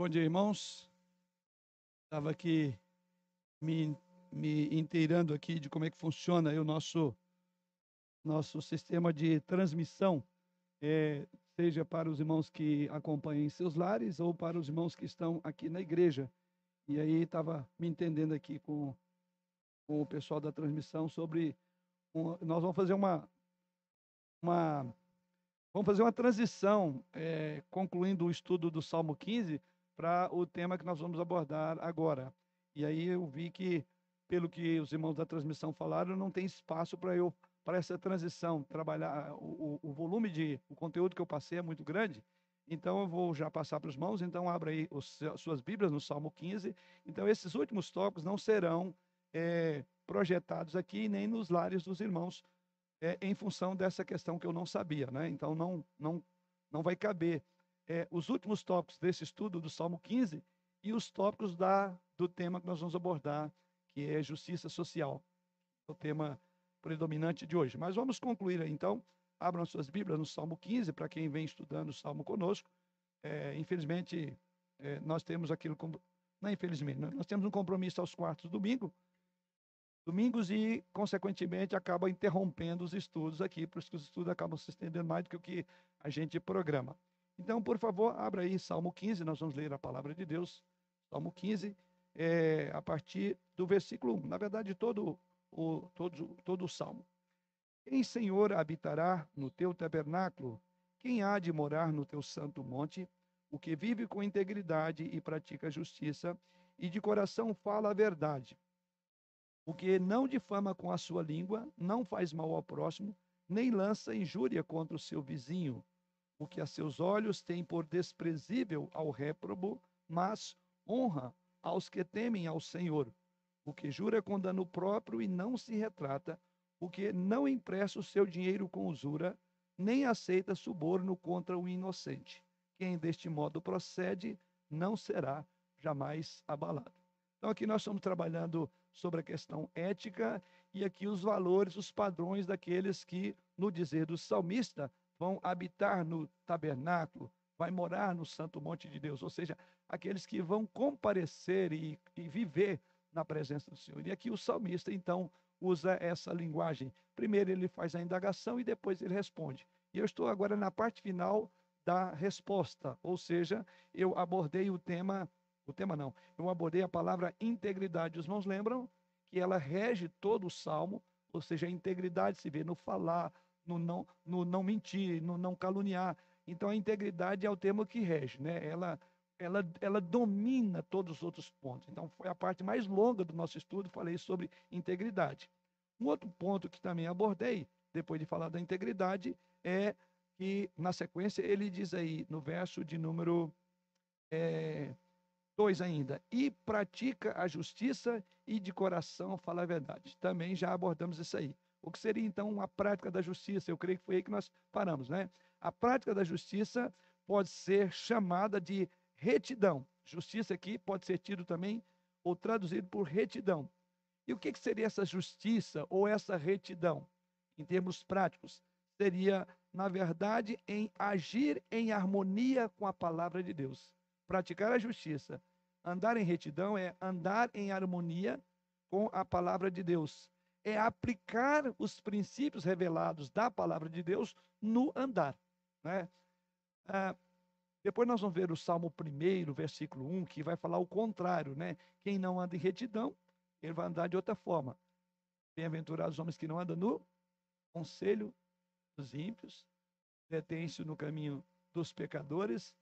Bom dia, irmãos. Estava aqui me, me inteirando aqui de como é que funciona o nosso, nosso sistema de transmissão, é, seja para os irmãos que acompanham em seus lares ou para os irmãos que estão aqui na igreja. E aí estava me entendendo aqui com, com o pessoal da transmissão sobre. Um, nós vamos fazer uma, uma Vamos fazer uma transição, é, concluindo o estudo do Salmo 15, para o tema que nós vamos abordar agora. E aí eu vi que, pelo que os irmãos da transmissão falaram, não tem espaço para eu para essa transição trabalhar o, o, volume de o conteúdo que eu passei é muito grande. Então eu vou já passar para os irmãos. Então abra aí os, suas Bíblias no Salmo 15. Então esses últimos tópicos não serão é, projetados aqui nem nos lares dos irmãos é, em função dessa questão que eu não sabia, né? Então não não não vai caber é, os últimos tópicos desse estudo do Salmo 15 e os tópicos da, do tema que nós vamos abordar, que é justiça social, o tema predominante de hoje. Mas vamos concluir então. Abram suas Bíblias no Salmo 15, para quem vem estudando o Salmo conosco. É, infelizmente, é, nós temos aquilo como. Não, infelizmente, nós temos um compromisso aos quartos domingo, domingos e, consequentemente, acaba interrompendo os estudos aqui, que os estudos acabam se estendendo mais do que o que a gente programa. Então, por favor, abra aí Salmo 15, nós vamos ler a palavra de Deus. Salmo 15, é, a partir do versículo 1. Na verdade, todo o, todo, todo o Salmo. Quem, Senhor, habitará no teu tabernáculo? Quem há de morar no teu santo monte? O que vive com integridade e pratica justiça, e de coração fala a verdade. O que não difama com a sua língua, não faz mal ao próximo, nem lança injúria contra o seu vizinho o que a seus olhos tem por desprezível ao réprobo, mas honra aos que temem ao Senhor. O que jura com dano próprio e não se retrata, o que não empresta o seu dinheiro com usura, nem aceita suborno contra o inocente. Quem deste modo procede não será jamais abalado. Então, aqui nós estamos trabalhando sobre a questão ética e aqui os valores, os padrões daqueles que, no dizer do salmista, vão habitar no tabernáculo, vai morar no santo monte de Deus, ou seja, aqueles que vão comparecer e, e viver na presença do Senhor. E aqui o salmista, então, usa essa linguagem. Primeiro ele faz a indagação e depois ele responde. E eu estou agora na parte final da resposta, ou seja, eu abordei o tema, o tema não, eu abordei a palavra integridade. Os irmãos lembram que ela rege todo o salmo, ou seja, a integridade se vê no falar, no não, no não mentir, no não caluniar. Então a integridade é o termo que rege, né? Ela, ela, ela domina todos os outros pontos. Então foi a parte mais longa do nosso estudo, falei sobre integridade. Um outro ponto que também abordei, depois de falar da integridade, é que na sequência ele diz aí no verso de número 2 é, ainda, e pratica a justiça e de coração fala a verdade. Também já abordamos isso aí. O que seria então a prática da justiça? Eu creio que foi aí que nós paramos, né? A prática da justiça pode ser chamada de retidão. Justiça aqui pode ser tido também ou traduzido por retidão. E o que, que seria essa justiça ou essa retidão? Em termos práticos, seria, na verdade, em agir em harmonia com a palavra de Deus. Praticar a justiça. Andar em retidão é andar em harmonia com a palavra de Deus é aplicar os princípios revelados da palavra de Deus no andar. Né? Ah, depois nós vamos ver o Salmo 1, versículo 1, que vai falar o contrário, né? Quem não anda em retidão, ele vai andar de outra forma. Bem-aventurados os homens que não andam no conselho dos ímpios, detém-se no caminho dos pecadores.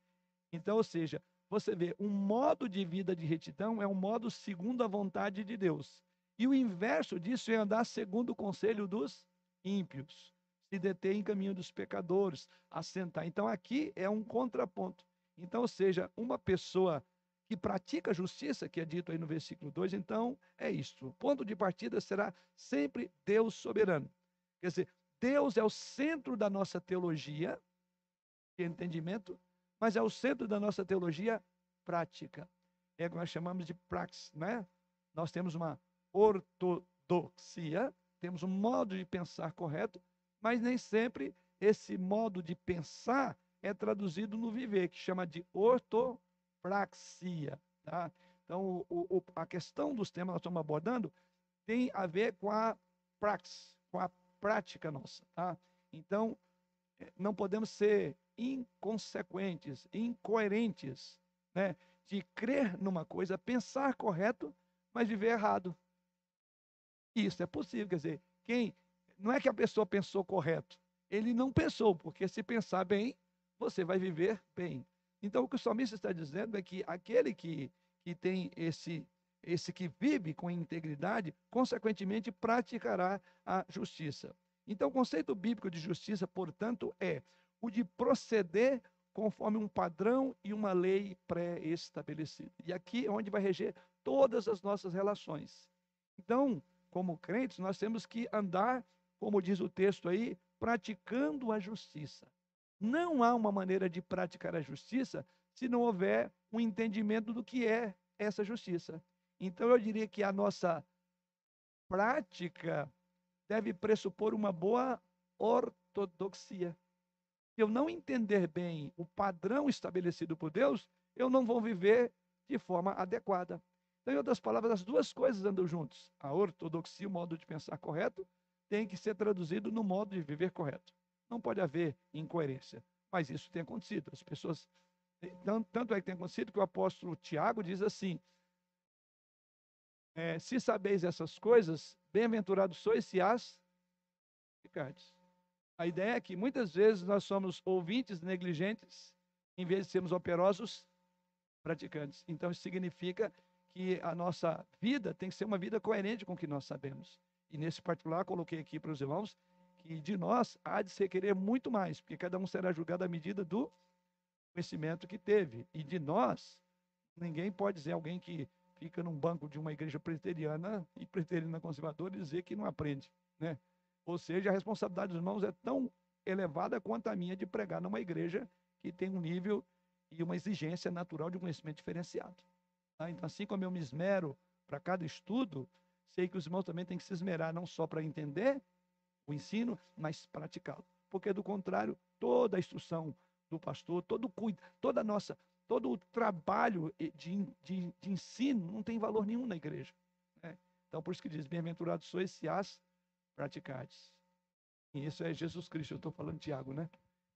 Então, ou seja, você vê, um modo de vida de retidão é um modo segundo a vontade de Deus. E o inverso disso é andar segundo o conselho dos ímpios, se deter em caminho dos pecadores, assentar. Então aqui é um contraponto. Então, ou seja, uma pessoa que pratica justiça, que é dito aí no versículo 2, então é isso. O ponto de partida será sempre Deus soberano. Quer dizer, Deus é o centro da nossa teologia, de entendimento, mas é o centro da nossa teologia prática. É o que nós chamamos de praxis, né? Nós temos uma ortodoxia, temos um modo de pensar correto, mas nem sempre esse modo de pensar é traduzido no viver, que chama de ortopraxis. praxia, tá? Então, o, o, a questão dos temas que nós estamos abordando tem a ver com a praxis, com a prática nossa, tá? Então, eh, não podemos ser inconsequentes, incoerentes, né? De crer numa coisa, pensar correto, mas viver errado. Isso é possível, quer dizer, quem não é que a pessoa pensou correto, ele não pensou, porque se pensar bem, você vai viver bem. Então, o que o salmista está dizendo é que aquele que, que tem esse, esse que vive com integridade, consequentemente praticará a justiça. Então, o conceito bíblico de justiça, portanto, é o de proceder conforme um padrão e uma lei pré-estabelecida. E aqui é onde vai reger todas as nossas relações. Então, como crentes, nós temos que andar, como diz o texto aí, praticando a justiça. Não há uma maneira de praticar a justiça se não houver um entendimento do que é essa justiça. Então, eu diria que a nossa prática deve pressupor uma boa ortodoxia. Se eu não entender bem o padrão estabelecido por Deus, eu não vou viver de forma adequada. Então, em outras palavras, as duas coisas andam juntos. A ortodoxia, o modo de pensar correto, tem que ser traduzido no modo de viver correto. Não pode haver incoerência. Mas isso tem acontecido. As pessoas. Tanto é que tem acontecido que o apóstolo Tiago diz assim: é, se sabeis essas coisas, bem-aventurados sois se as praticardes. A ideia é que muitas vezes nós somos ouvintes negligentes, em vez de sermos operosos praticantes. Então, isso significa que a nossa vida tem que ser uma vida coerente com o que nós sabemos. E nesse particular, coloquei aqui para os irmãos que de nós há de se requerer muito mais, porque cada um será julgado à medida do conhecimento que teve. E de nós, ninguém pode dizer alguém que fica num banco de uma igreja presbiteriana e presbiteriana conservadora dizer que não aprende, né? Ou seja, a responsabilidade dos irmãos é tão elevada quanto a minha de pregar numa igreja que tem um nível e uma exigência natural de conhecimento diferenciado. Tá? Então, assim como eu me esmero para cada estudo, sei que os irmãos também têm que se esmerar não só para entender o ensino, mas praticá-lo. Porque, do contrário, toda a instrução do pastor, todo cuida, toda nossa, todo o trabalho de, de, de ensino não tem valor nenhum na igreja. Né? Então, por isso que diz: Bem-aventurados sois se as praticardes. E isso é Jesus Cristo, eu estou falando de Tiago, né?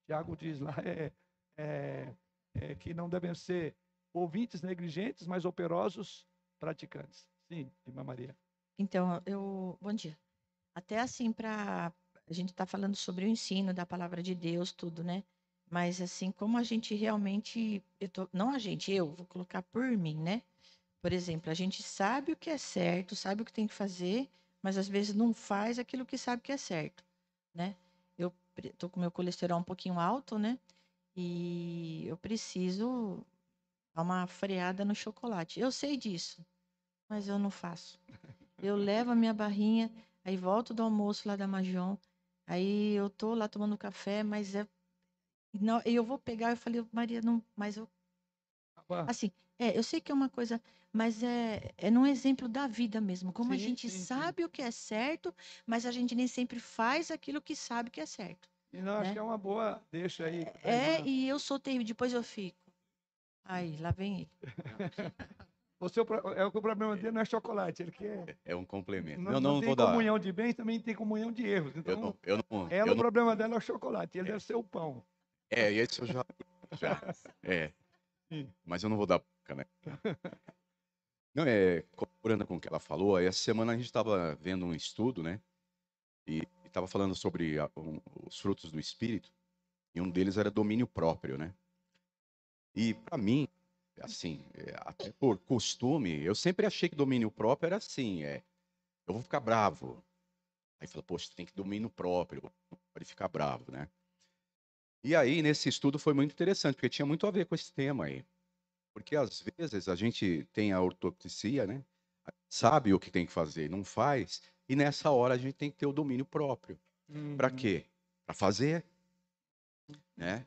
Tiago diz lá é, é, é, que não devem ser ouvintes negligentes, mas operosos praticantes. Sim, irmã Maria. Então, eu. Bom dia. Até assim, para. A gente está falando sobre o ensino da palavra de Deus, tudo, né? Mas, assim, como a gente realmente. Eu tô, não a gente, eu, vou colocar por mim, né? Por exemplo, a gente sabe o que é certo, sabe o que tem que fazer, mas às vezes não faz aquilo que sabe que é certo, né? Eu tô com meu colesterol um pouquinho alto, né? E eu preciso dar uma freada no chocolate. Eu sei disso, mas eu não faço. Eu levo a minha barrinha, aí volto do almoço lá da Magion, aí eu tô lá tomando café, mas é não, eu vou pegar, eu falei, Maria, não, mas eu assim, é, eu sei que é uma coisa, mas é, é num exemplo da vida mesmo, como sim, a gente sim, sabe sim. o que é certo, mas a gente nem sempre faz aquilo que sabe que é certo. E não, né? acho que é uma boa, deixa aí. É, e eu sou terrível, depois eu fico. Aí, lá vem ele. O seu, é o que o problema dele não é chocolate, ele quer. É um complemento. Não, não, não, tem comunhão dar. de bens, também tem comunhão de erros. Então, eu não, eu não, ela, eu o problema dela é o chocolate, ele é. deve ser o pão. É, esse eu já. já é. Sim. Mas eu não vou dar boca, né? Não, é, colaborando com o que ela falou, essa semana a gente estava vendo um estudo, né? E estava falando sobre a, um, os frutos do espírito, e um deles era domínio próprio, né? E para mim, assim, é, até por costume, eu sempre achei que domínio próprio era assim, é, eu vou ficar bravo. Aí fala, poxa, tem que domínio próprio, pode ficar bravo, né? E aí, nesse estudo foi muito interessante, porque tinha muito a ver com esse tema aí. Porque às vezes a gente tem a ortodoxia, né? Sabe o que tem que fazer, não faz, e nessa hora a gente tem que ter o domínio próprio. Uhum. Para quê? Para fazer, né?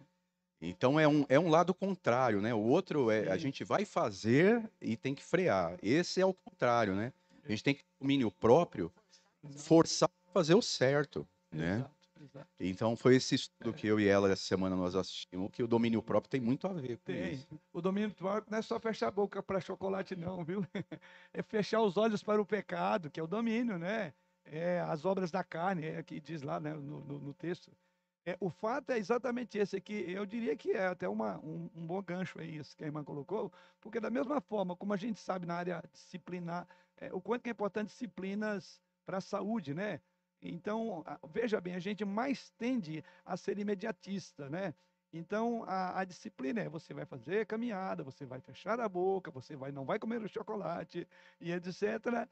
Então é um, é um lado contrário, né? O outro é a gente vai fazer e tem que frear. Esse é o contrário, né? A gente tem que domínio próprio, forçar a fazer o certo, né? Exato. Então foi esse estudo é. que eu e ela essa semana nós assistimos, que o domínio próprio tem muito a ver com tem. isso. O domínio próprio não é só fechar a boca para chocolate, não, viu? É fechar os olhos para o pecado, que é o domínio, né? É as obras da carne, é que diz lá né, no, no, no texto. É, o fato é exatamente esse aqui. Eu diria que é até uma, um, um, bom gancho aí, isso que a irmã colocou, porque da mesma forma como a gente sabe na área disciplinar, é, o quanto é importante disciplinas para a saúde, né? Então, veja bem, a gente mais tende a ser imediatista, né? Então, a, a, disciplina é você vai fazer caminhada, você vai fechar a boca, você vai não vai comer o chocolate e etc.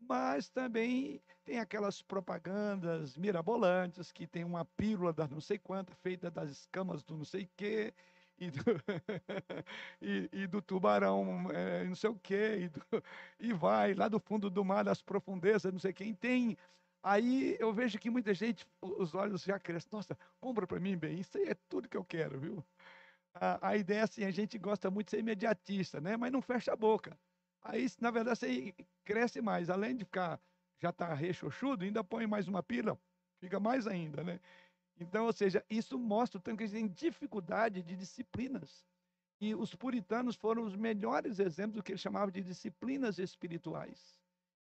Mas também tem aquelas propagandas mirabolantes que tem uma pílula da não sei quanta feita das escamas do não sei quê e do, e, e do tubarão é, não sei o quê e, do, e vai lá do fundo do mar das profundezas não sei quem tem Aí eu vejo que muita gente, os olhos já crescem. Nossa, compra para mim, bem, isso aí é tudo que eu quero, viu? A, a, ideia é assim, a gente gosta muito de ser imediatista, né? Mas não fecha a boca. Aí, na verdade, você cresce mais. Além de ficar, já tá rechochudo, ainda põe mais uma pila, fica mais ainda, né? Então, ou seja, isso mostra o tanto que eles têm dificuldade de disciplinas. E os puritanos foram os melhores exemplos do que eles chamavam de disciplinas espirituais.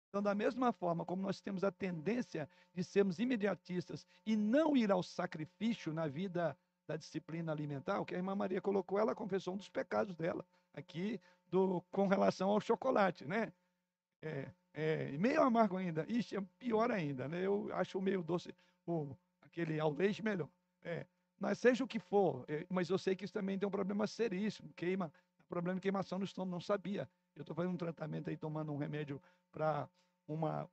Então, da mesma forma como nós temos a tendência de sermos imediatistas e não ir ao sacrifício na vida da disciplina alimentar, o que a irmã Maria colocou, ela confessou um dos pecados dela, aqui, do, com relação ao chocolate, né? É, é, meio amargo ainda, Ixi, é pior ainda, né? Eu acho meio doce, o, aquele ao leite melhor. É, mas seja o que for, é, mas eu sei que isso também tem um problema seríssimo, queima, problema de queimação no estômago, não sabia. Eu estou fazendo um tratamento aí, tomando um remédio para uma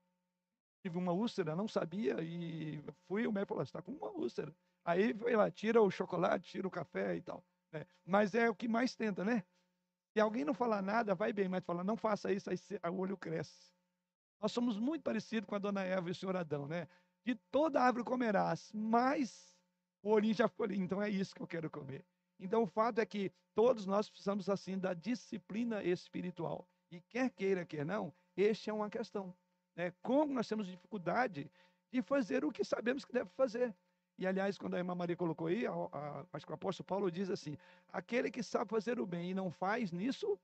tive uma úlcera, não sabia e fui o médico falou, está com uma úlcera. Aí foi lá, tira o chocolate, tira o café e tal. Né? Mas é o que mais tenta, né? Se alguém não falar nada, vai bem, mas fala, não faça isso, aí o olho cresce. Nós somos muito parecidos com a dona Eva e o senhor Adão, né? De toda árvore comerás, mas o olhinho já ficou ali, então é isso que eu quero comer. Então o fato é que todos nós precisamos assim da disciplina espiritual. E quer queira, quer não, este é uma questão. Né? Como nós temos dificuldade de fazer o que sabemos que deve fazer. E, aliás, quando a irmã Maria colocou aí, a, a, acho que o apóstolo Paulo diz assim: aquele que sabe fazer o bem e não faz nisso,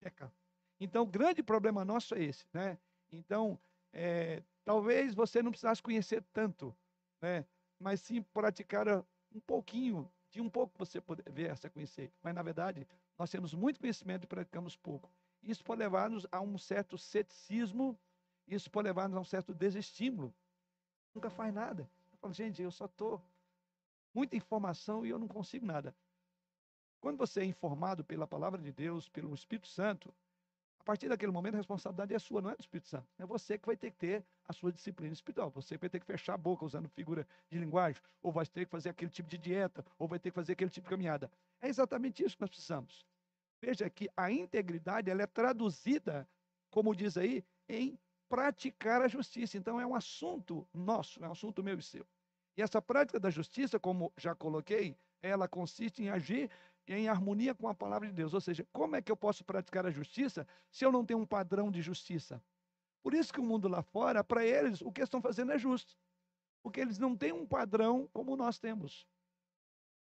peca. Então, o grande problema nosso é esse. Né? Então, é, talvez você não precisasse conhecer tanto, né? mas sim praticar um pouquinho, de um pouco você poder ver, conhecer. Mas, na verdade, nós temos muito conhecimento e praticamos pouco. Isso pode levar-nos a um certo ceticismo, isso pode levar-nos a um certo desestímulo. Nunca faz nada. Falo, gente, eu só estou muita informação e eu não consigo nada. Quando você é informado pela palavra de Deus, pelo Espírito Santo, a partir daquele momento a responsabilidade é sua, não é do Espírito Santo. É você que vai ter que ter a sua disciplina espiritual. Você vai ter que fechar a boca usando figura de linguagem, ou vai ter que fazer aquele tipo de dieta, ou vai ter que fazer aquele tipo de caminhada. É exatamente isso que nós precisamos. Veja que a integridade ela é traduzida, como diz aí, em praticar a justiça. Então é um assunto nosso, é um assunto meu e seu. E essa prática da justiça, como já coloquei, ela consiste em agir em harmonia com a palavra de Deus. Ou seja, como é que eu posso praticar a justiça se eu não tenho um padrão de justiça? Por isso que o mundo lá fora, para eles, o que estão fazendo é justo. Porque eles não têm um padrão como nós temos.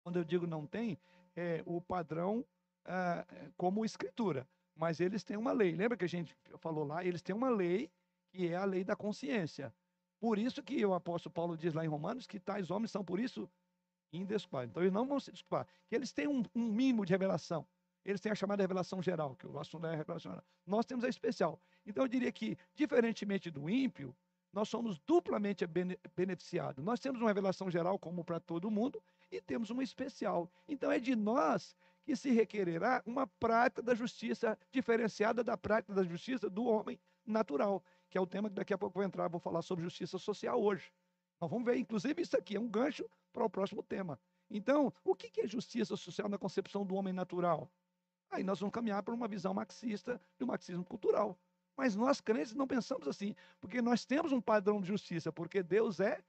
Quando eu digo não tem, é o padrão ah, como escritura, mas eles têm uma lei. Lembra que a gente falou lá? Eles têm uma lei que é a lei da consciência. Por isso que o apóstolo Paulo diz lá em Romanos que tais homens são por isso indesculpáveis. Então eles não vão se desculpar. Que eles têm um, um, mínimo de revelação. Eles têm a chamada revelação geral, que o assunto é revelação. Nós temos a especial. Então eu diria que, diferentemente do ímpio, nós somos duplamente beneficiados. Nós temos uma revelação geral como para todo mundo e temos uma especial. Então é de nós que se requererá uma prática da justiça diferenciada da prática da justiça do homem natural, que é o tema que daqui a pouco vou entrar, vou falar sobre justiça social hoje. Nós vamos ver, inclusive, isso aqui é um gancho para o próximo tema. Então, o que é justiça social na concepção do homem natural? Aí nós vamos caminhar para uma visão marxista do marxismo cultural. Mas nós crentes não pensamos assim, porque nós temos um padrão de justiça, porque Deus é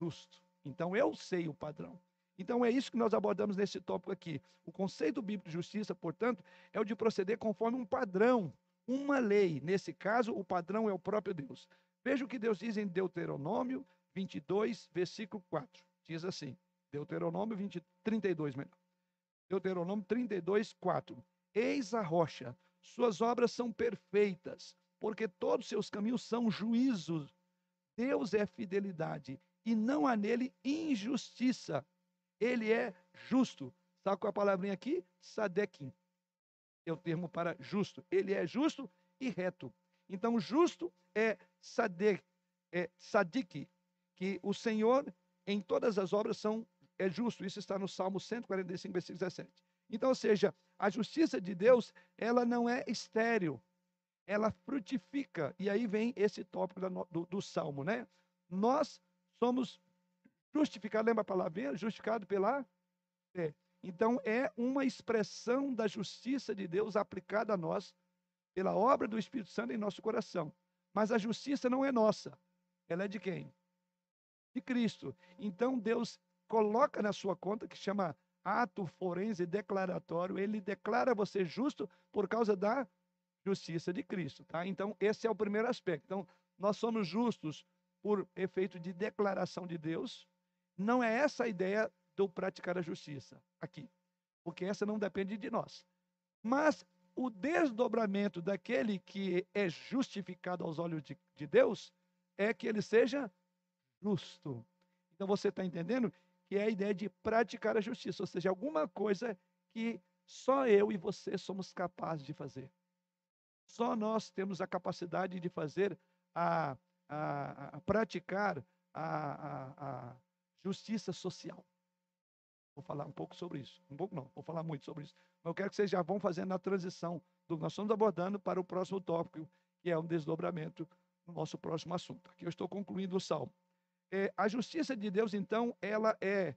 justo. Então eu sei o padrão. Então é isso que nós abordamos nesse tópico aqui. O conceito bíblico de justiça, portanto, é o de proceder conforme um padrão, uma lei. Nesse caso, o padrão é o próprio Deus. Veja o que Deus diz em Deuteronômio 22, versículo 4. Diz assim, Deuteronômio 20, 32, melhor. Deuteronômio 32, 4. Eis a rocha, suas obras são perfeitas, porque todos seus caminhos são juízos. Deus é fidelidade e não há nele injustiça. Ele é justo. Sabe qual é a palavrinha aqui? Sadequim. É o termo para justo. Ele é justo e reto. Então, justo é sadek, é sadik, que o Senhor em todas as obras são é justo. Isso está no Salmo 145, versículo 17. Então, ou seja, a justiça de Deus, ela não é estéril, ela frutifica. E aí vem esse tópico do, do Salmo, né? Nós somos justificados, lembra a palavra? Justificado pela fé. Então, é uma expressão da justiça de Deus aplicada a nós pela obra do Espírito Santo em nosso coração. Mas a justiça não é nossa, ela é de quem? De Cristo. Então, Deus coloca na sua conta, que chama ato forense declaratório, ele declara você justo por causa da justiça de Cristo, tá? Então, esse é o primeiro aspecto. Então, nós somos justos por efeito de declaração de Deus. Não é essa a ideia do praticar a justiça aqui, porque essa não depende de nós. Mas o desdobramento daquele que é justificado aos olhos de, de Deus é que ele seja justo. Então você está entendendo que é a ideia de praticar a justiça, ou seja, alguma coisa que só eu e você somos capazes de fazer. Só nós temos a capacidade de fazer, a, a, a praticar a, a, justiça social. Vou falar um pouco sobre isso. Um pouco não, vou falar muito sobre isso. Mas eu quero que vocês já vão fazendo a transição do que nós estamos abordando para o próximo tópico, que é um desdobramento no nosso próximo assunto. Aqui eu estou concluindo o salmo. É, a justiça de Deus, então, ela é,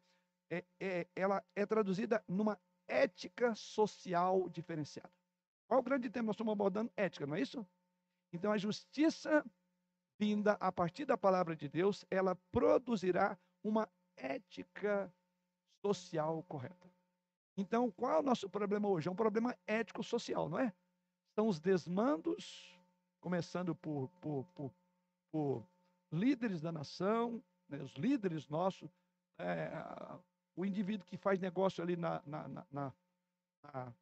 é, é, ela é traduzida numa ética social diferenciada. Qual o grande tema? Nós estamos abordando ética, não é isso? Então, a justiça vinda a partir da palavra de Deus, ela produzirá uma ética social correta. Então, qual é o nosso problema hoje? É um problema ético-social, não é? São os desmandos, começando por, por, por, por líderes da nação, né, os líderes nossos, é, o indivíduo que faz negócio ali na, na, na, na,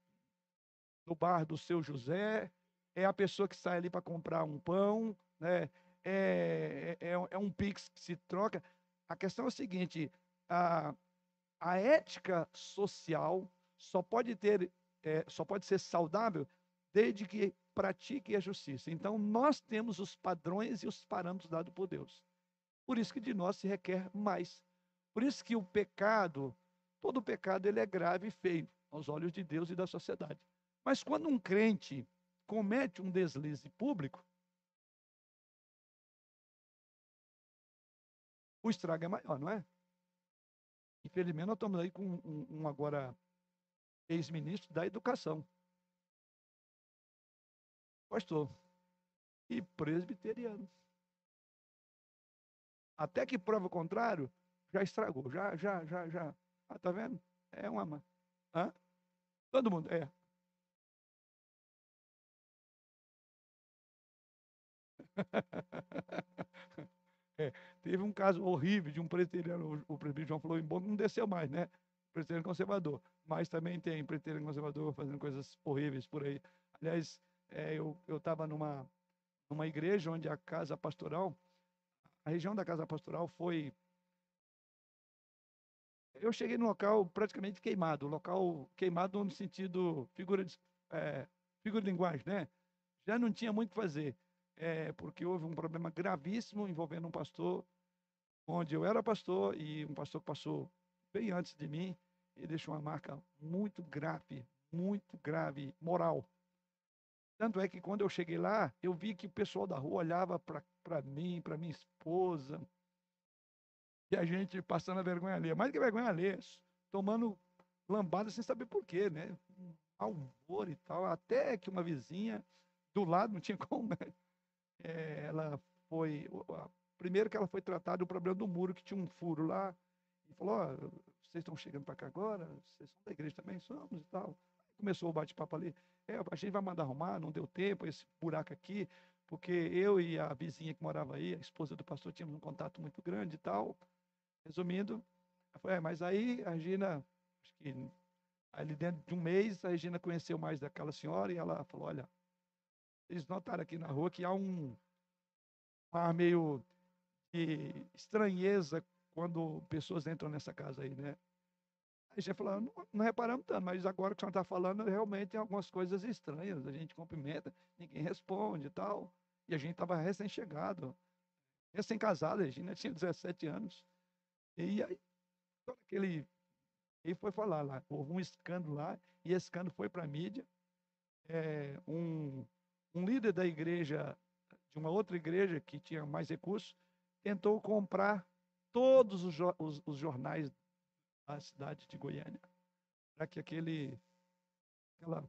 no bar do seu José, é a pessoa que sai ali para comprar um pão, né? É, é, é, é, um pix que se troca. A questão é a seguinte: a, a ética social só pode ter, é, só pode ser saudável desde que pratique a justiça. Então, nós temos os padrões e os parâmetros dados por Deus. Por isso que de nós se requer mais. Por isso que o pecado, todo pecado, ele é grave e feio aos olhos de Deus e da sociedade. Mas quando um crente comete um deslize público, o estrago é maior, não é? Infelizmente, nós estamos aí com um, um agora ex-ministro da educação pastor e presbiteriano. Até que prova contrário, já estragou, já, já, já, já. Ah, tá vendo? É uma. Hã? Todo mundo, é. é. Teve um caso horrível de um presbiteriano, o presbítero João falou, embora não desceu mais, né? Presbiteriano conservador. Mas também tem presbiteriano conservador fazendo coisas horríveis por aí. Aliás, é, eu estava numa, numa igreja onde a casa pastoral, a região da casa pastoral foi. Eu cheguei no local praticamente queimado, local queimado no sentido figura de, é, figura de linguagem, né? Já não tinha muito o que fazer, é, porque houve um problema gravíssimo envolvendo um pastor, onde eu era pastor e um pastor que passou bem antes de mim e deixou uma marca muito grave, muito grave, moral. Tanto é que quando eu cheguei lá, eu vi que o pessoal da rua olhava para mim, para minha esposa, e a gente passando a vergonha alheia. Mais que vergonha alheia, tomando lambada sem saber por quê, né? Alvor e tal. Até que uma vizinha do lado, não tinha como, né? É, ela foi. Primeiro que ela foi tratada do problema do muro, que tinha um furo lá. E falou: oh, vocês estão chegando para cá agora? Vocês são da igreja também? Somos e tal. Começou o bate-papo ali. É, a gente vai mandar arrumar, não deu tempo, esse buraco aqui. porque eu e a vizinha que morava aí, a esposa do pastor, tínhamos um contato muito grande e tal. Resumindo, falei, é, mas aí a Regina, acho que ali dentro de um mês, a Regina conheceu mais daquela senhora e ela falou: olha, vocês notaram aqui na rua que há um ar meio estranheza quando pessoas entram nessa casa aí, né? A gente falou, não, não reparamos tanto, mas agora que o senhor está falando, realmente tem algumas coisas estranhas. A gente cumprimenta, ninguém responde e tal. E a gente estava recém-chegado, recém-casado, a gente tinha 17 anos. E aí, aquele. Ele foi falar lá, houve um escândalo lá, e esse escândalo foi para a mídia. É, um, um líder da igreja, de uma outra igreja que tinha mais recursos, tentou comprar todos os, os, os jornais da cidade de Goiânia, para que aquele. Aquela,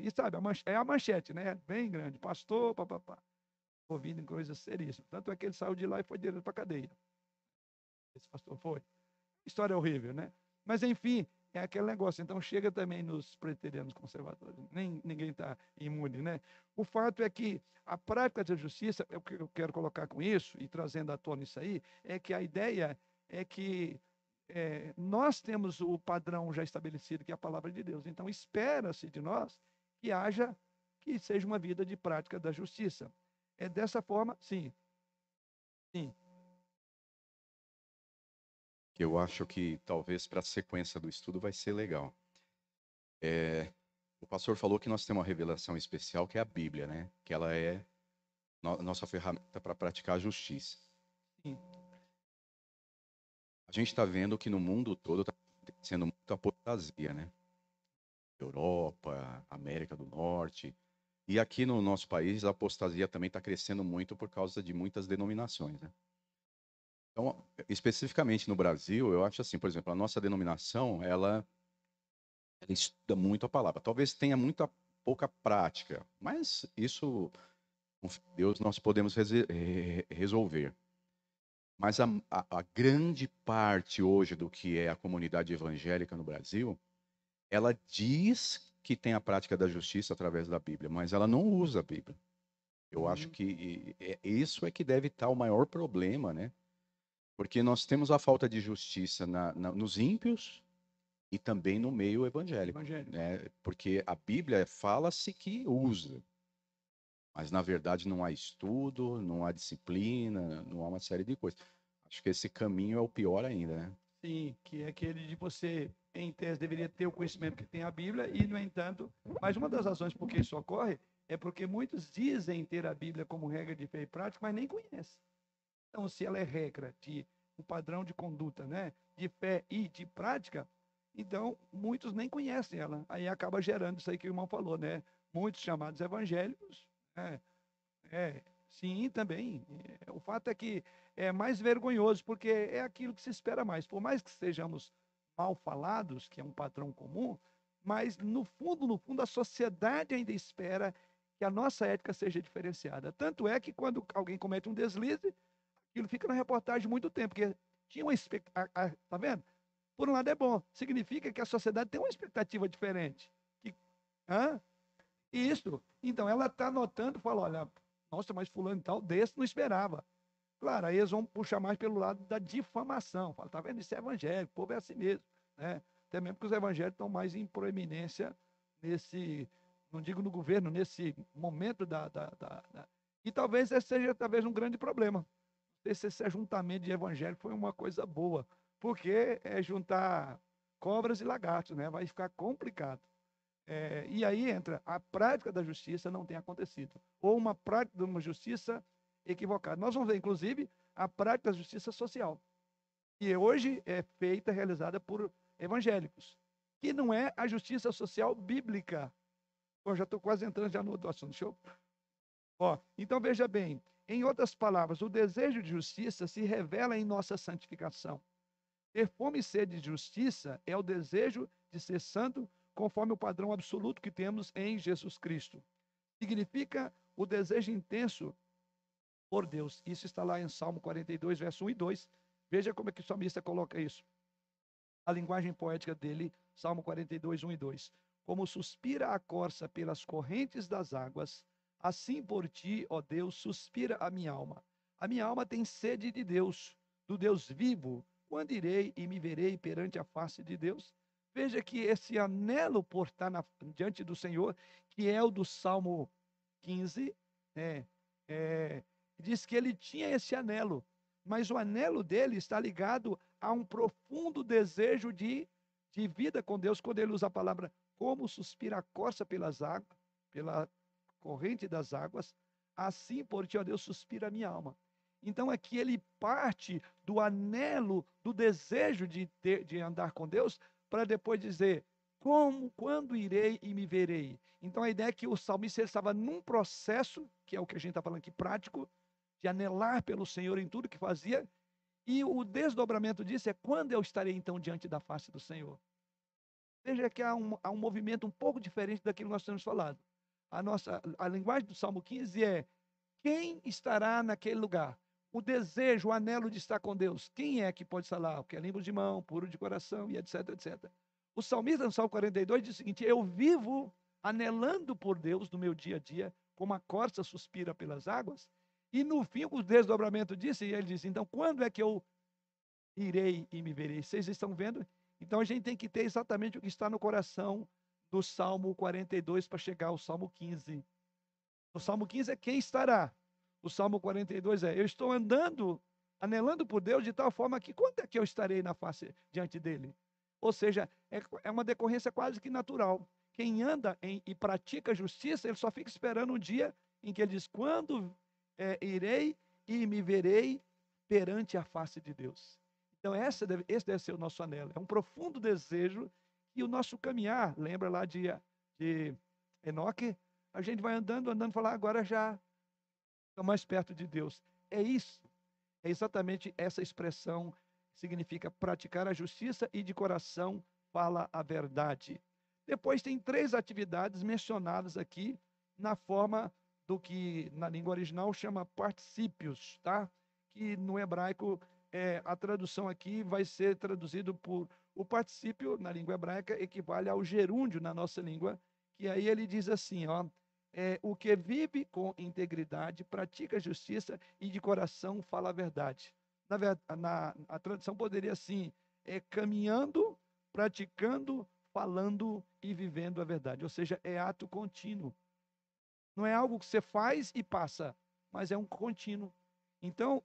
e sabe, a manchete, é a manchete, né? Bem grande. Pastor, papapá. Ouvindo em coisas seríssimas. Tanto é que ele saiu de lá e foi direto para cadeia. Esse pastor foi. História horrível, né? Mas, enfim, é aquele negócio. Então, chega também nos preterianos conservadores. Nem, ninguém está imune, né? O fato é que a prática da justiça, o que eu quero colocar com isso, e trazendo à tona isso aí, é que a ideia é que é, nós temos o padrão já estabelecido, que é a palavra de Deus. Então, espera-se de nós que haja, que seja uma vida de prática da justiça. É dessa forma, sim. Sim. Que eu acho que talvez para a sequência do estudo vai ser legal. É, o pastor falou que nós temos uma revelação especial que é a Bíblia, né? Que ela é no, nossa ferramenta para praticar a justiça. Sim. A gente está vendo que no mundo todo está acontecendo muita apostasia, né? Europa, América do Norte. E aqui no nosso país, a apostasia também está crescendo muito por causa de muitas denominações, né? Então, especificamente no Brasil, eu acho assim, por exemplo, a nossa denominação, ela ele estuda muito a palavra. Talvez tenha muita pouca prática, mas isso, com Deus, nós podemos resolver. Mas a, a, a, grande parte hoje do que é a comunidade evangélica no Brasil, ela diz que tem a prática da justiça através da Bíblia, mas ela não usa a Bíblia. Eu acho uhum. que isso é que deve estar o maior problema, né? Porque nós temos a falta de justiça na, na, nos ímpios e também no meio evangélico. evangélico. Né? Porque a Bíblia fala-se que usa, mas na verdade não há estudo, não há disciplina, não há uma série de coisas. Acho que esse caminho é o pior ainda, né? Sim, que é aquele de você, em tese, deveria ter o conhecimento que tem a Bíblia e, no entanto, mas uma das razões por que isso ocorre é porque muitos dizem ter a Bíblia como regra de fé e prática, mas nem conhecem. Então, se ela é regra de um padrão de conduta, né, de fé e de prática, então, muitos nem conhecem ela. Aí acaba gerando isso aí que o irmão falou, né? Muitos chamados evangélicos. É, é sim, também. É, o fato é que é mais vergonhoso, porque é aquilo que se espera mais. Por mais que sejamos mal falados, que é um padrão comum, mas no fundo, no fundo, a sociedade ainda espera que a nossa ética seja diferenciada. Tanto é que quando alguém comete um deslize, aquilo fica na reportagem muito tempo, porque tinha uma expectativa. Tá vendo? Por um lado é bom, significa que a sociedade tem uma expectativa diferente. Que, hã? Isso. Então ela está notando, fala, olha, nossa, mas fulano e tal, desse não esperava. Claro, aí eles vão puxar mais pelo lado da difamação. Fala, tá vendo? Isso é evangélico, o povo é assim mesmo. Né? Até mesmo que os evangélicos estão mais em proeminência nesse, não digo no governo, nesse momento da, da, da, da... E talvez esse seja talvez um grande problema. Esse, ajuntamento de evangélico foi uma coisa boa porque é juntar cobras e lagartos, né? Vai ficar complicado. É, e aí entra a prática da justiça não tem acontecido, ou uma prática de uma justiça equivocada. Nós vamos ver, inclusive, a prática da justiça social, que hoje é feita, realizada por evangélicos, que não é a justiça social bíblica. Eu já estou quase entrando já no outro assunto. Eu... Ó, então veja bem, em outras palavras, o desejo de justiça se revela em nossa santificação. Ter fome e sede de justiça é o desejo de ser santo conforme o padrão absoluto que temos em Jesus Cristo. Significa o desejo intenso por Deus. Isso está lá em Salmo 42, verso 1 e 2. Veja como é que o salmista coloca isso. A linguagem poética dele, Salmo 42, 1 e 2. Como suspira a corça pelas correntes das águas, Assim por ti, ó Deus, suspira a minha alma. A minha alma tem sede de Deus, do Deus vivo. Quando irei e me verei perante a face de Deus? Veja que esse anelo por estar na, diante do Senhor, que é o do Salmo 15, é, é, diz que ele tinha esse anelo, mas o anelo dele está ligado a um profundo desejo de, de vida com Deus, quando ele usa a palavra como suspira a corça pelas águas, pela corrente das águas, assim por ti, ó Deus, suspira a minha alma. Então aqui ele parte do anelo, do desejo de, ter, de andar com Deus, para depois dizer, como, quando irei e me verei. Então a ideia é que o salmista estava num processo, que é o que a gente está falando aqui, prático, de anelar pelo Senhor em tudo que fazia, e o desdobramento disso é quando eu estarei então diante da face do Senhor. Veja que há um, há um movimento um pouco diferente daquilo que nós temos falado. A nossa a linguagem do Salmo 15 é quem estará naquele lugar? O desejo, o anelo de estar com Deus. Quem é que pode estar lá? O que é limpo de mão, puro de coração e etc, etc. O salmista no Salmo 42 diz o seguinte: Eu vivo anelando por Deus no meu dia a dia, como a corça suspira pelas águas. E no fim, o desdobramento disso, e ele diz: Então, quando é que eu irei e me verei? Vocês estão vendo? Então, a gente tem que ter exatamente o que está no coração do Salmo 42 para chegar ao Salmo 15. O Salmo 15 é quem estará. O Salmo 42 é: Eu estou andando, anelando por Deus de tal forma que quando é que eu estarei na face diante dele? Ou seja, é, é uma decorrência quase que natural. Quem anda em, e pratica justiça, ele só fica esperando um dia em que ele diz: Quando é, irei e me verei perante a face de Deus. Então, essa deve, esse deve ser o nosso anelo. É um profundo desejo e o nosso caminhar, lembra lá de, de Enoque? A gente vai andando, andando, falar, agora já estou mais perto de Deus. É isso. É exatamente essa expressão significa praticar a justiça e de coração fala a verdade. Depois tem três atividades mencionadas aqui na forma do que na língua original chama particípios, tá? Que no hebraico é, a tradução aqui vai ser traduzido por o particípio na língua hebraica equivale ao gerúndio na nossa língua, que aí ele diz assim, ó, é, o que vive com integridade, pratica justiça e de coração fala a verdade. Na, na a tradução poderia assim, é caminhando, praticando, falando e vivendo a verdade. Ou seja, é ato contínuo. Não é algo que você faz e passa, mas é um contínuo. Então,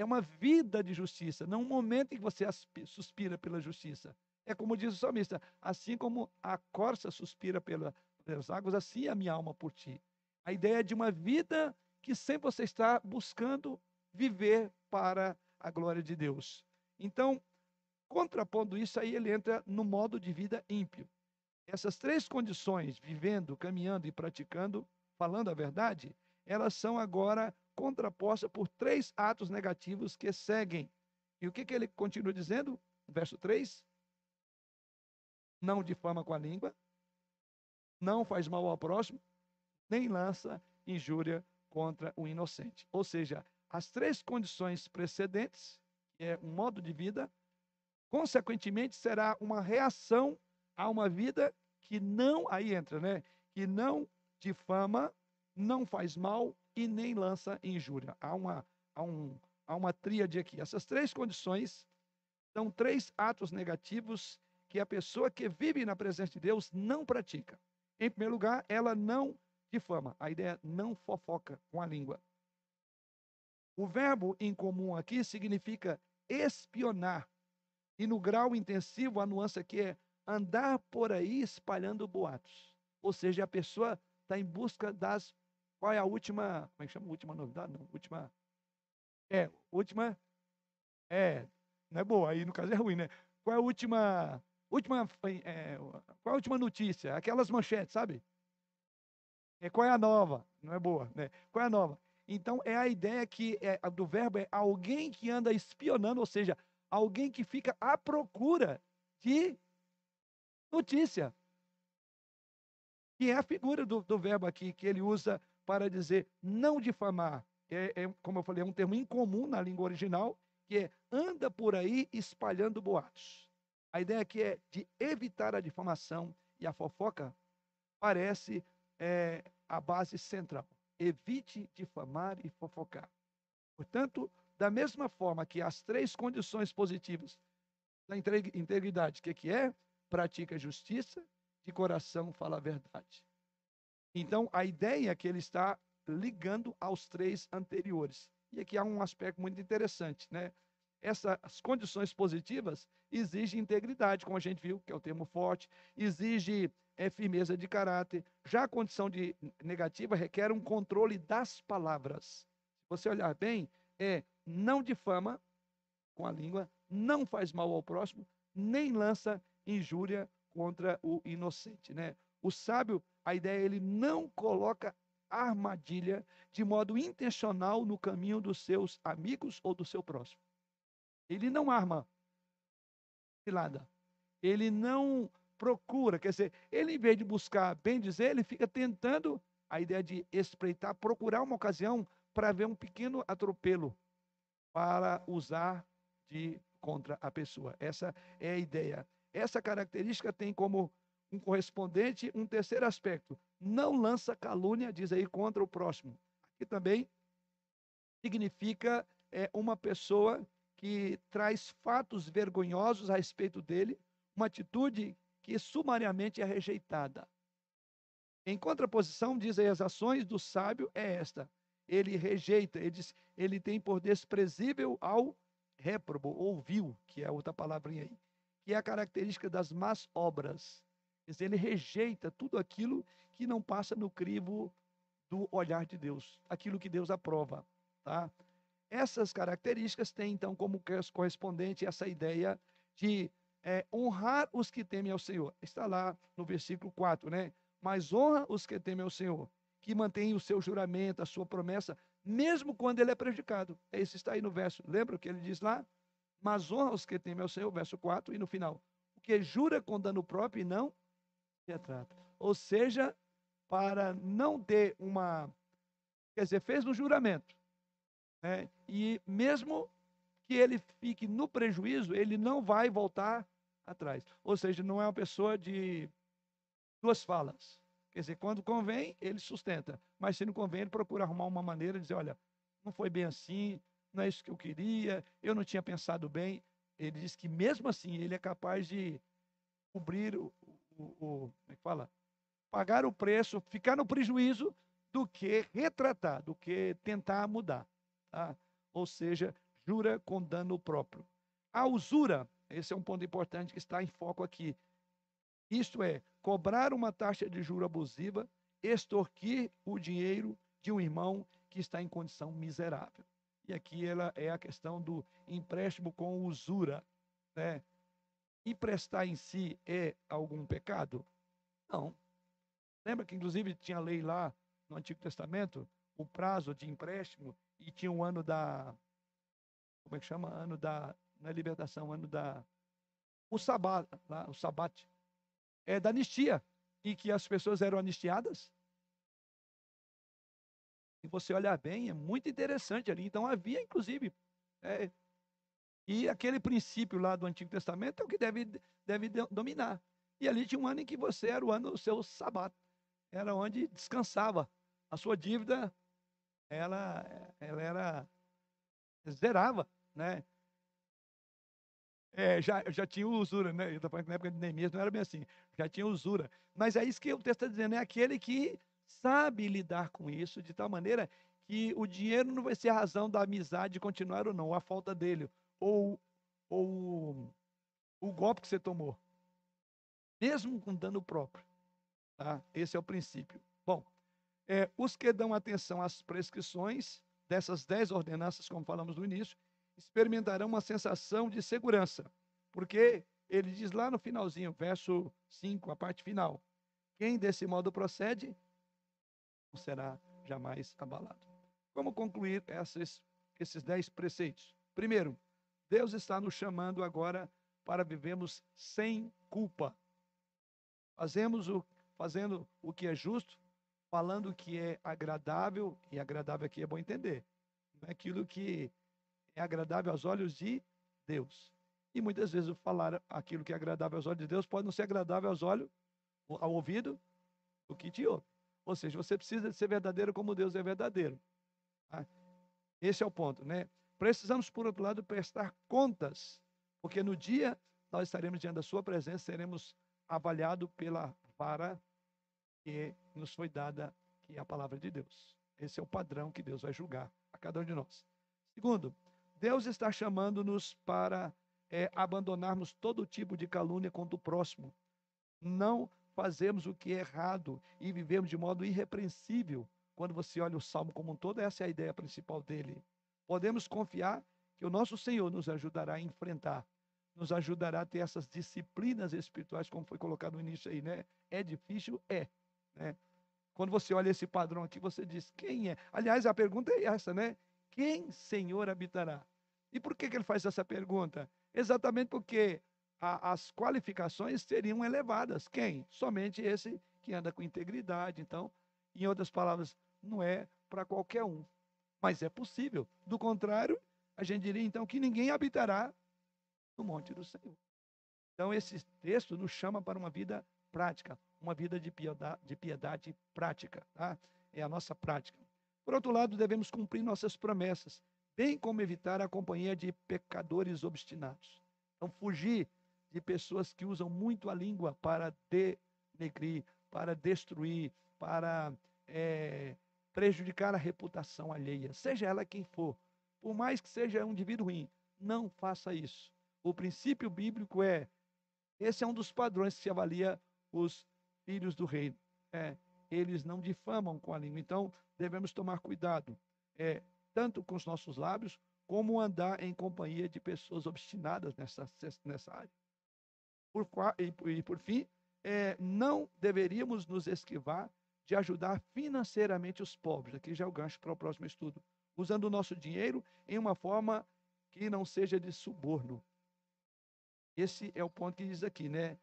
é uma vida de justiça, não um momento em que você suspira pela justiça. É como diz o salmista: assim como a corça suspira pela, pelas águas, assim é a minha alma por ti. A ideia é de uma vida que sempre você está buscando viver para a glória de Deus. Então, contrapondo isso, aí ele entra no modo de vida ímpio. Essas três condições, vivendo, caminhando e praticando, falando a verdade, elas são agora contrapostas por três atos negativos que seguem. E o que, que ele continua dizendo? Verso 3: Não difama com a língua, não faz mal ao próximo, nem lança injúria contra o inocente. Ou seja, as três condições precedentes, que é um modo de vida, consequentemente será uma reação a uma vida que não, aí entra, né? Que não difama, não faz mal e nem lança injúria. Há uma, há um, há uma tríade aqui. Essas três condições são três atos negativos que a pessoa que vive na presença de Deus não pratica. Em primeiro lugar, ela não difama. A ideia é não fofoca com a língua. O verbo em comum aqui significa espionar. E no grau intensivo, a nuance aqui é andar por aí espalhando boatos. Ou seja, a pessoa está em busca das. Qual é a última. Como é que chama? Última novidade? Não, última. É, última. É, não é boa, aí no caso é ruim, né? Qual é a última. Última. É, qual é a última notícia? Aquelas manchetes, sabe? É, qual é a nova? Não é boa, né? Qual é a nova? Então, é a ideia que é, do verbo é alguém que anda espionando, ou seja, alguém que fica à procura de notícia que é a figura do, do verbo aqui que ele usa para dizer não difamar. É, é, como eu falei, é um termo incomum na língua original, que é anda por aí espalhando boatos. A ideia aqui é de evitar a difamação e a fofoca parece é, a base central. evite difamar e fofocar. Portanto, da mesma forma que as três condições positivas da integridade, o que, que é? Pratica justiça, de coração fala a verdade. Então, a ideia é que ele está ligando aos três anteriores. E aqui há um aspecto muito interessante, né? Essas condições positivas exigem integridade, como a gente viu, que é o termo forte, exige é, firmeza de caráter. Já a condição de negativa requer um controle das palavras. Se você olhar bem, é não difama com a língua, não faz mal ao próximo, nem lança injúria contra o inocente, né? O sábio, a ideia é ele não coloca armadilha de modo intencional no caminho dos seus amigos ou do seu próximo. Ele não arma cilada. Ele não procura, quer dizer, ele em vez de buscar bem dizer, ele fica tentando a ideia de espreitar, procurar uma ocasião para ver um pequeno atropelo para usar de contra a pessoa. Essa é a ideia. Essa característica tem como um correspondente um terceiro aspecto. Não lança calúnia, diz aí, contra o próximo. Aqui também significa é, uma pessoa que traz fatos vergonhosos a respeito dele, uma atitude que sumariamente é rejeitada. Em contraposição, diz aí, as ações do sábio é esta. Ele rejeita, ele, diz, ele tem por desprezível ao réprobo, ou vil, que é outra palavrinha aí, que é a característica das más obras. Ele rejeita tudo aquilo que não passa no crivo do olhar de Deus, aquilo que Deus aprova, tá? Essas características têm, então, como correspondente essa ideia de é, honrar os que temem ao Senhor. Está lá no versículo 4, né? Mas honra os que temem ao Senhor, que mantêm o seu juramento, a sua promessa, mesmo quando ele é prejudicado. Esse está aí no verso. Lembra o que ele diz lá? Mas honra os que temem ao Senhor, verso 4, e no final. O que jura com dano próprio e não retrata. Ou seja, para não ter uma. Quer dizer, fez um juramento. Né? E mesmo que ele fique no prejuízo, ele não vai voltar atrás. Ou seja, não é uma pessoa de duas falas. Quer dizer, quando convém, ele sustenta. Mas se não convém, ele procura arrumar uma maneira de dizer: olha, não foi bem assim, não é isso que eu queria, eu não tinha pensado bem. Ele diz que mesmo assim ele é capaz de cobrir o, o, como é que fala? Pagar o preço, ficar no prejuízo do que retratar, do que tentar mudar. Tá? Ou seja, jura com dano próprio. A usura, esse é um ponto importante que está em foco aqui. Isto é, cobrar uma taxa de juro abusiva, extorquir o dinheiro de um irmão que está em condição miserável. E aqui ela é a questão do empréstimo com usura. Né? Emprestar em si é algum pecado? Não. Lembra que, inclusive, tinha lei lá no Antigo Testamento, o prazo de empréstimo, e tinha um ano da. Como é que chama? Ano da. Não é libertação, ano da. O sabat, lá, o sabate. É da anistia. E que as pessoas eram anistiadas. E você olhar bem, é muito interessante ali. Então havia, inclusive, é, e aquele princípio lá do Antigo Testamento é o que deve, deve dominar. E ali tinha um ano em que você era o ano do seu sabato. Era onde descansava. A sua dívida, ela, ela era. zerava, né? É, já, já tinha usura, né? Eu falando que na época de Neemias não era bem assim. Já tinha usura. Mas é isso que o texto está dizendo, é aquele que sabe lidar com isso de tal maneira que o dinheiro não vai ser a razão da amizade continuar ou não, a falta dele, ou, ou o golpe que você tomou. Mesmo com dano próprio. Tá? Esse é o princípio. Bom, é, os que dão atenção às prescrições dessas dez ordenanças, como falamos no início, experimentarão uma sensação de segurança, porque ele diz lá no finalzinho, verso 5, a parte final: quem desse modo procede não será jamais abalado. Como concluir esses, esses dez preceitos? Primeiro, Deus está nos chamando agora para vivermos sem culpa. Fazemos o, fazendo o que é justo, falando o que é agradável, e agradável aqui é bom entender. Não é aquilo que é agradável aos olhos de Deus. E muitas vezes falar aquilo que é agradável aos olhos de Deus pode não ser agradável aos olhos, ao ouvido do que te ouve. Ou seja, você precisa ser verdadeiro como Deus é verdadeiro. Tá? Esse é o ponto, né? Precisamos, por outro lado, prestar contas, porque no dia nós estaremos diante da sua presença, seremos avaliados pela vara que nos foi dada, que é a palavra de Deus. Esse é o padrão que Deus vai julgar a cada um de nós. Segundo, Deus está chamando-nos para é, abandonarmos todo tipo de calúnia contra o próximo. Não fazemos o que é errado e vivemos de modo irrepreensível. Quando você olha o salmo como um todo, essa é a ideia principal dele. Podemos confiar que o nosso Senhor nos ajudará a enfrentar, nos ajudará a ter essas disciplinas espirituais, como foi colocado no início aí, né? É difícil? É. Né? Quando você olha esse padrão aqui, você diz: quem é? Aliás, a pergunta é essa, né? Quem Senhor habitará? E por que, que ele faz essa pergunta? Exatamente porque a, as qualificações seriam elevadas. Quem? Somente esse que anda com integridade. Então, em outras palavras, não é para qualquer um. Mas é possível. Do contrário, a gente diria então que ninguém habitará no monte do Senhor. Então, esse texto nos chama para uma vida prática, uma vida de piedade, de piedade prática. Tá? É a nossa prática. Por outro lado, devemos cumprir nossas promessas, bem como evitar a companhia de pecadores obstinados. Então, fugir de pessoas que usam muito a língua para denegrir, para destruir, para é, prejudicar a reputação alheia, seja ela quem for. Por mais que seja um indivíduo ruim, não faça isso. O princípio bíblico é: esse é um dos padrões que se avalia os filhos do reino. É, eles não difamam com a língua. Então, devemos tomar cuidado, é, tanto com os nossos lábios, como andar em companhia de pessoas obstinadas nessa, nessa área. Por, e, e por fim, é, não deveríamos nos esquivar de ajudar financeiramente os pobres. Aqui já é o gancho para o próximo estudo. Usando o nosso dinheiro em uma forma que não seja de suborno. Esse é o ponto que diz aqui, né?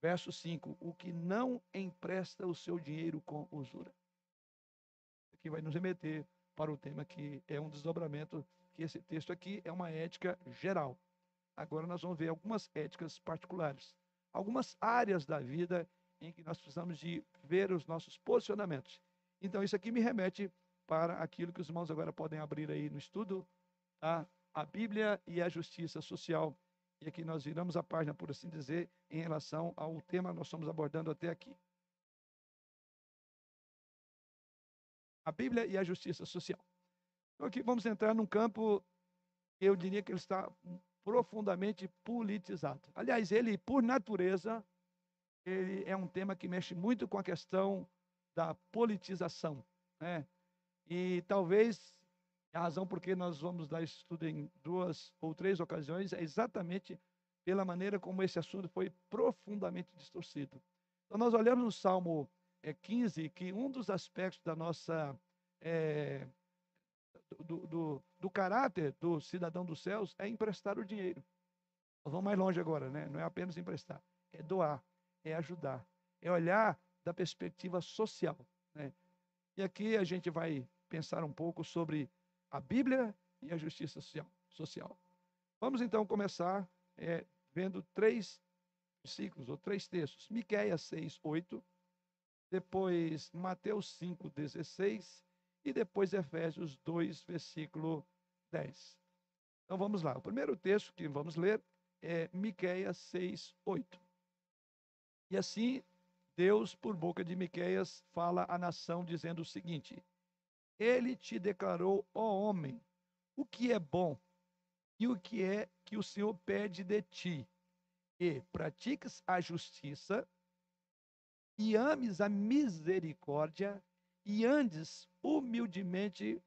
Verso 5: O que não empresta o seu dinheiro com usura que vai nos remeter para o tema que é um desdobramento, que esse texto aqui é uma ética geral. Agora nós vamos ver algumas éticas particulares, algumas áreas da vida em que nós precisamos de ver os nossos posicionamentos. Então isso aqui me remete para aquilo que os irmãos agora podem abrir aí no estudo, tá? a Bíblia e a justiça social. E aqui nós viramos a página, por assim dizer, em relação ao tema que nós estamos abordando até aqui. a Bíblia e a justiça social. Então aqui vamos entrar num campo eu diria que ele está profundamente politizado. Aliás, ele, por natureza, ele é um tema que mexe muito com a questão da politização. Né? E talvez a razão por que nós vamos dar esse estudo em duas ou três ocasiões é exatamente pela maneira como esse assunto foi profundamente distorcido. Então, nós olhamos no Salmo é, 15 que um dos aspectos da nossa é, do, do, do, caráter do cidadão dos céus é emprestar o dinheiro. Vamos mais longe agora, né? Não é apenas emprestar, é doar, é ajudar, é olhar da perspectiva social. Né? E aqui a gente vai pensar um pouco sobre a Bíblia e a justiça social. Vamos então começar é, vendo três versículos ou três textos. Miqueias 6, 8 depois Mateus 5, 16 e depois Efésios 2, versículo 10. Então vamos lá. O primeiro texto que vamos ler é Miqueias 6, 8. E assim Deus, por boca de Miqueias, fala à nação dizendo o seguinte: Ele te declarou, ó homem, o que é bom e o que é que o Senhor pede de ti, e pratiques a justiça e ames a misericórdia e andes humildemente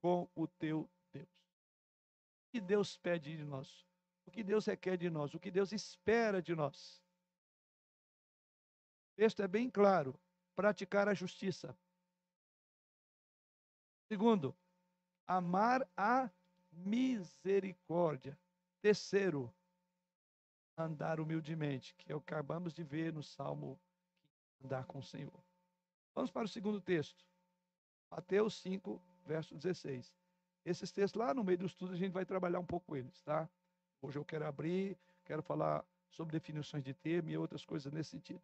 com o teu Deus. O que Deus pede de nós? O que Deus requer de nós? O que Deus espera de nós? Texto é bem claro: praticar a justiça. Segundo, amar a misericórdia. Terceiro, andar humildemente, que é o que acabamos de ver no Salmo andar com o Senhor. Vamos para o segundo texto. Mateus 5, verso 16. Esses textos lá no meio do estudo a gente vai trabalhar um pouco eles, tá? Hoje eu quero abrir, quero falar sobre definições de termo e outras coisas nesse sentido.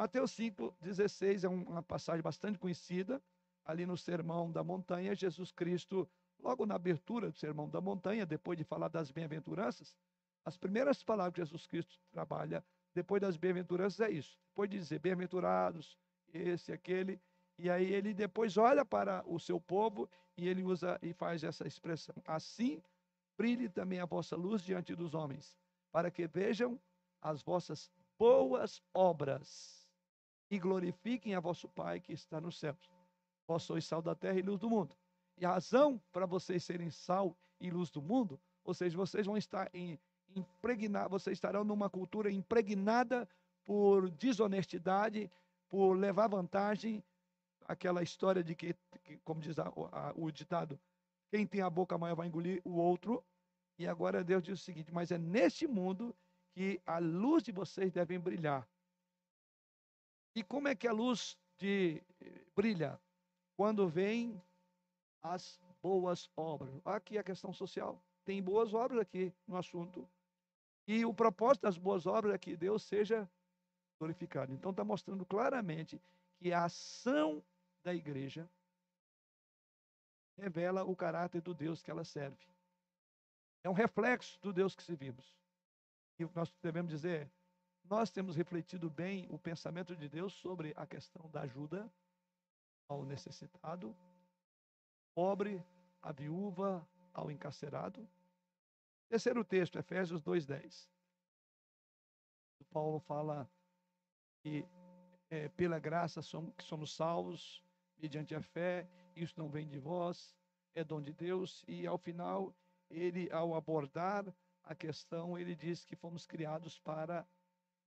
Mateus 5,16 é uma passagem bastante conhecida. Ali no Sermão da Montanha, Jesus Cristo, logo na abertura do Sermão da Montanha, depois de falar das bem-aventuranças, as primeiras palavras que Jesus Cristo trabalha depois das bem-aventuranças é isso. Depois de dizer bem-aventurados, esse, aquele, e aí ele depois olha para o seu povo e ele usa e faz essa expressão. Assim brilhe também a vossa luz diante dos homens, para que vejam as vossas boas obras e glorifiquem a vosso Pai que está nos céus. Vós sois sal da terra e luz do mundo. E a razão para vocês serem sal e luz do mundo, ou seja, vocês vão estar em impregnar, vocês estarão numa cultura impregnada por desonestidade, por levar vantagem, aquela história de que, como diz a, a, o ditado, quem tem a boca maior vai engolir o outro. E agora Deus diz o seguinte: mas é neste mundo que a luz de vocês deve brilhar. E como é que a luz de brilha? Quando vem as boas obras. Aqui a questão social. Tem boas obras aqui no assunto. E o propósito das boas obras é que Deus seja glorificado. Então está mostrando claramente que a ação da igreja revela o caráter do Deus que ela serve. É um reflexo do Deus que servimos. E nós devemos dizer, nós temos refletido bem o pensamento de Deus sobre a questão da ajuda ao necessitado, pobre, a viúva, ao encarcerado. Terceiro texto, Efésios 2,10. Paulo fala que é, pela graça somos, que somos salvos, mediante a fé, isso não vem de vós, é dom de Deus, e ao final, ele, ao abordar a questão, ele diz que fomos criados para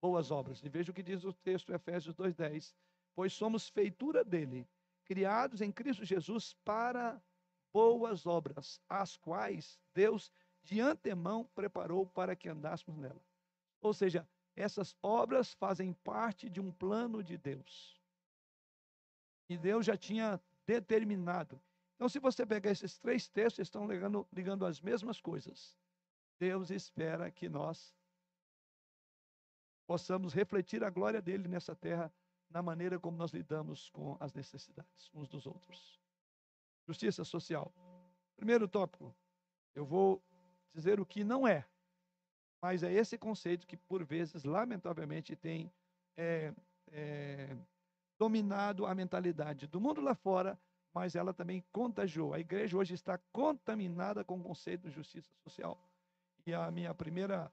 boas obras. E veja o que diz o texto Efésios 2,10: Pois somos feitura dele, criados em Cristo Jesus para boas obras, as quais Deus de antemão preparou para que andássemos nela. Ou seja, essas obras fazem parte de um plano de Deus. E Deus já tinha determinado. Então, se você pegar esses três textos, estão ligando, ligando as mesmas coisas. Deus espera que nós possamos refletir a glória dele nessa terra na maneira como nós lidamos com as necessidades uns dos outros. Justiça social. Primeiro tópico, eu vou dizer o que não é, mas é esse conceito que, por vezes, lamentavelmente, tem é, é, dominado a mentalidade do mundo lá fora, mas ela também contagiou. A igreja hoje está contaminada com o conceito de justiça social. E a minha primeira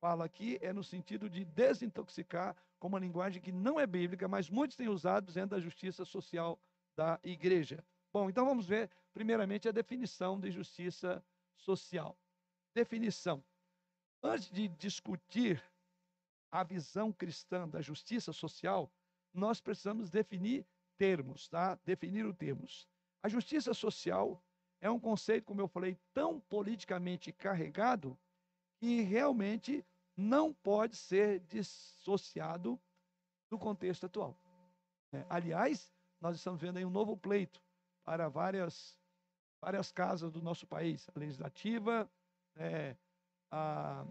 fala aqui é no sentido de desintoxicar com uma linguagem que não é bíblica, mas muitos têm usado dentro da justiça social da igreja. Bom, então vamos ver, primeiramente, a definição de justiça social. Definição. Antes de discutir a visão cristã da justiça social, nós precisamos definir termos, tá? Definir os termos. A justiça social é um conceito, como eu falei, tão politicamente carregado que realmente não pode ser dissociado do contexto atual. É, aliás, nós estamos vendo aí um novo pleito para várias, várias casas do nosso país, a legislativa, é, a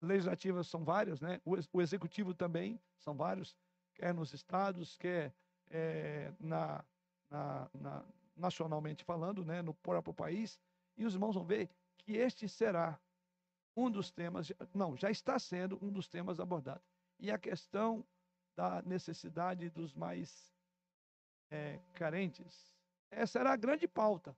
legislativa são várias, né? O, o, executivo também são vários, quer nos estados, quer é, na, na, na, nacionalmente falando, né? No próprio país. E os irmãos vão ver que este será um dos temas, não, já está sendo um dos temas abordados. E a questão da necessidade dos mais é, carentes. Essa era a grande pauta.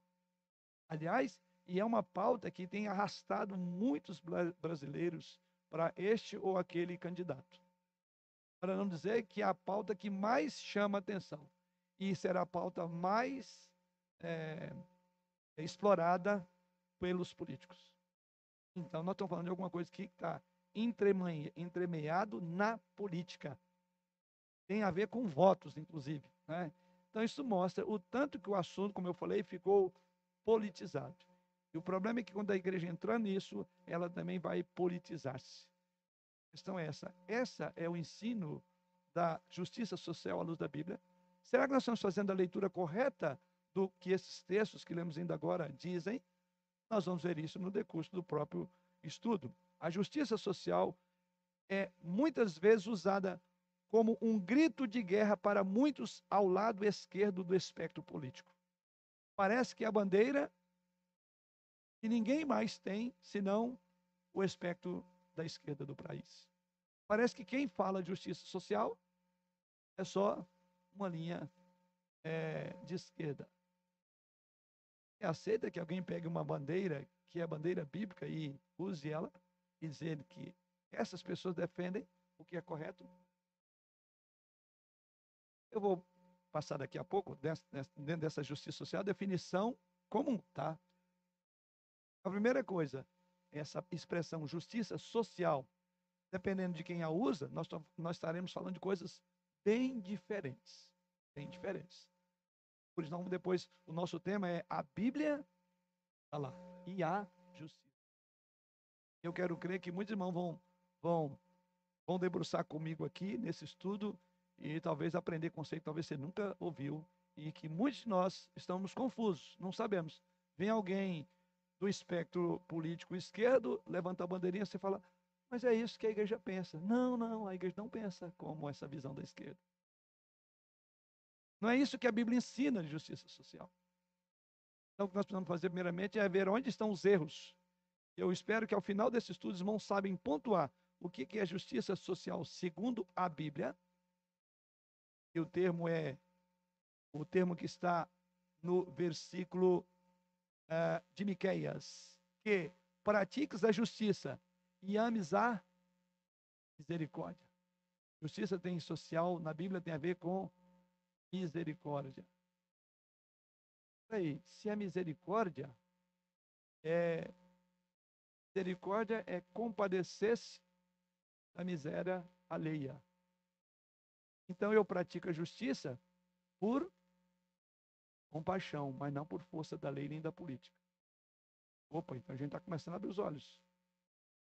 Aliás, e é uma pauta que tem arrastado muitos brasileiros para este ou aquele candidato. Para não dizer que é a pauta que mais chama atenção. E será a pauta mais é, explorada pelos políticos. Então, nós estamos falando de alguma coisa que está entremeado na política. Tem a ver com votos, inclusive. Né? Então, isso mostra o tanto que o assunto, como eu falei, ficou politizado. E o problema é que quando a igreja entrar nisso, ela também vai politizar-se. A questão é essa. Essa é o ensino da justiça social à luz da Bíblia. Será que nós estamos fazendo a leitura correta do que esses textos que lemos ainda agora dizem? Nós vamos ver isso no decurso do próprio estudo. A justiça social é muitas vezes usada como um grito de guerra para muitos ao lado esquerdo do espectro político. Parece que a bandeira que ninguém mais tem senão o espectro da esquerda do país. Parece que quem fala de justiça social é só uma linha é, de esquerda. Aceita que alguém pegue uma bandeira, que é a bandeira bíblica, e use ela e dizer que essas pessoas defendem o que é correto? Eu vou passar daqui a pouco, dentro dessa justiça social, definição comum, tá? A primeira coisa, essa expressão justiça social, dependendo de quem a usa, nós, nós estaremos falando de coisas bem diferentes. Bem diferentes. Por isso, depois, o nosso tema é a Bíblia tá lá, e a justiça. Eu quero crer que muitos irmãos vão, vão, vão debruçar comigo aqui nesse estudo e talvez aprender conceito que talvez você nunca ouviu e que muitos de nós estamos confusos, não sabemos. Vem alguém do espectro político esquerdo, levanta a bandeirinha, você fala, mas é isso que a igreja pensa. Não, não, a igreja não pensa como essa visão da esquerda. Não é isso que a Bíblia ensina de justiça social. Então, o que nós precisamos fazer, primeiramente, é ver onde estão os erros. Eu espero que ao final desse estudo, os irmãos sabem pontuar o que é justiça social segundo a Bíblia. E o termo é o termo que está no versículo uh, de Miqueias, que pratiques a justiça e ames a misericórdia. Justiça tem social, na Bíblia tem a ver com misericórdia. Aí, se a misericórdia é misericórdia é compadecer-se da miséria alheia. Então eu pratico a justiça por compaixão, mas não por força da lei nem da política. Opa, então a gente está começando a abrir os olhos.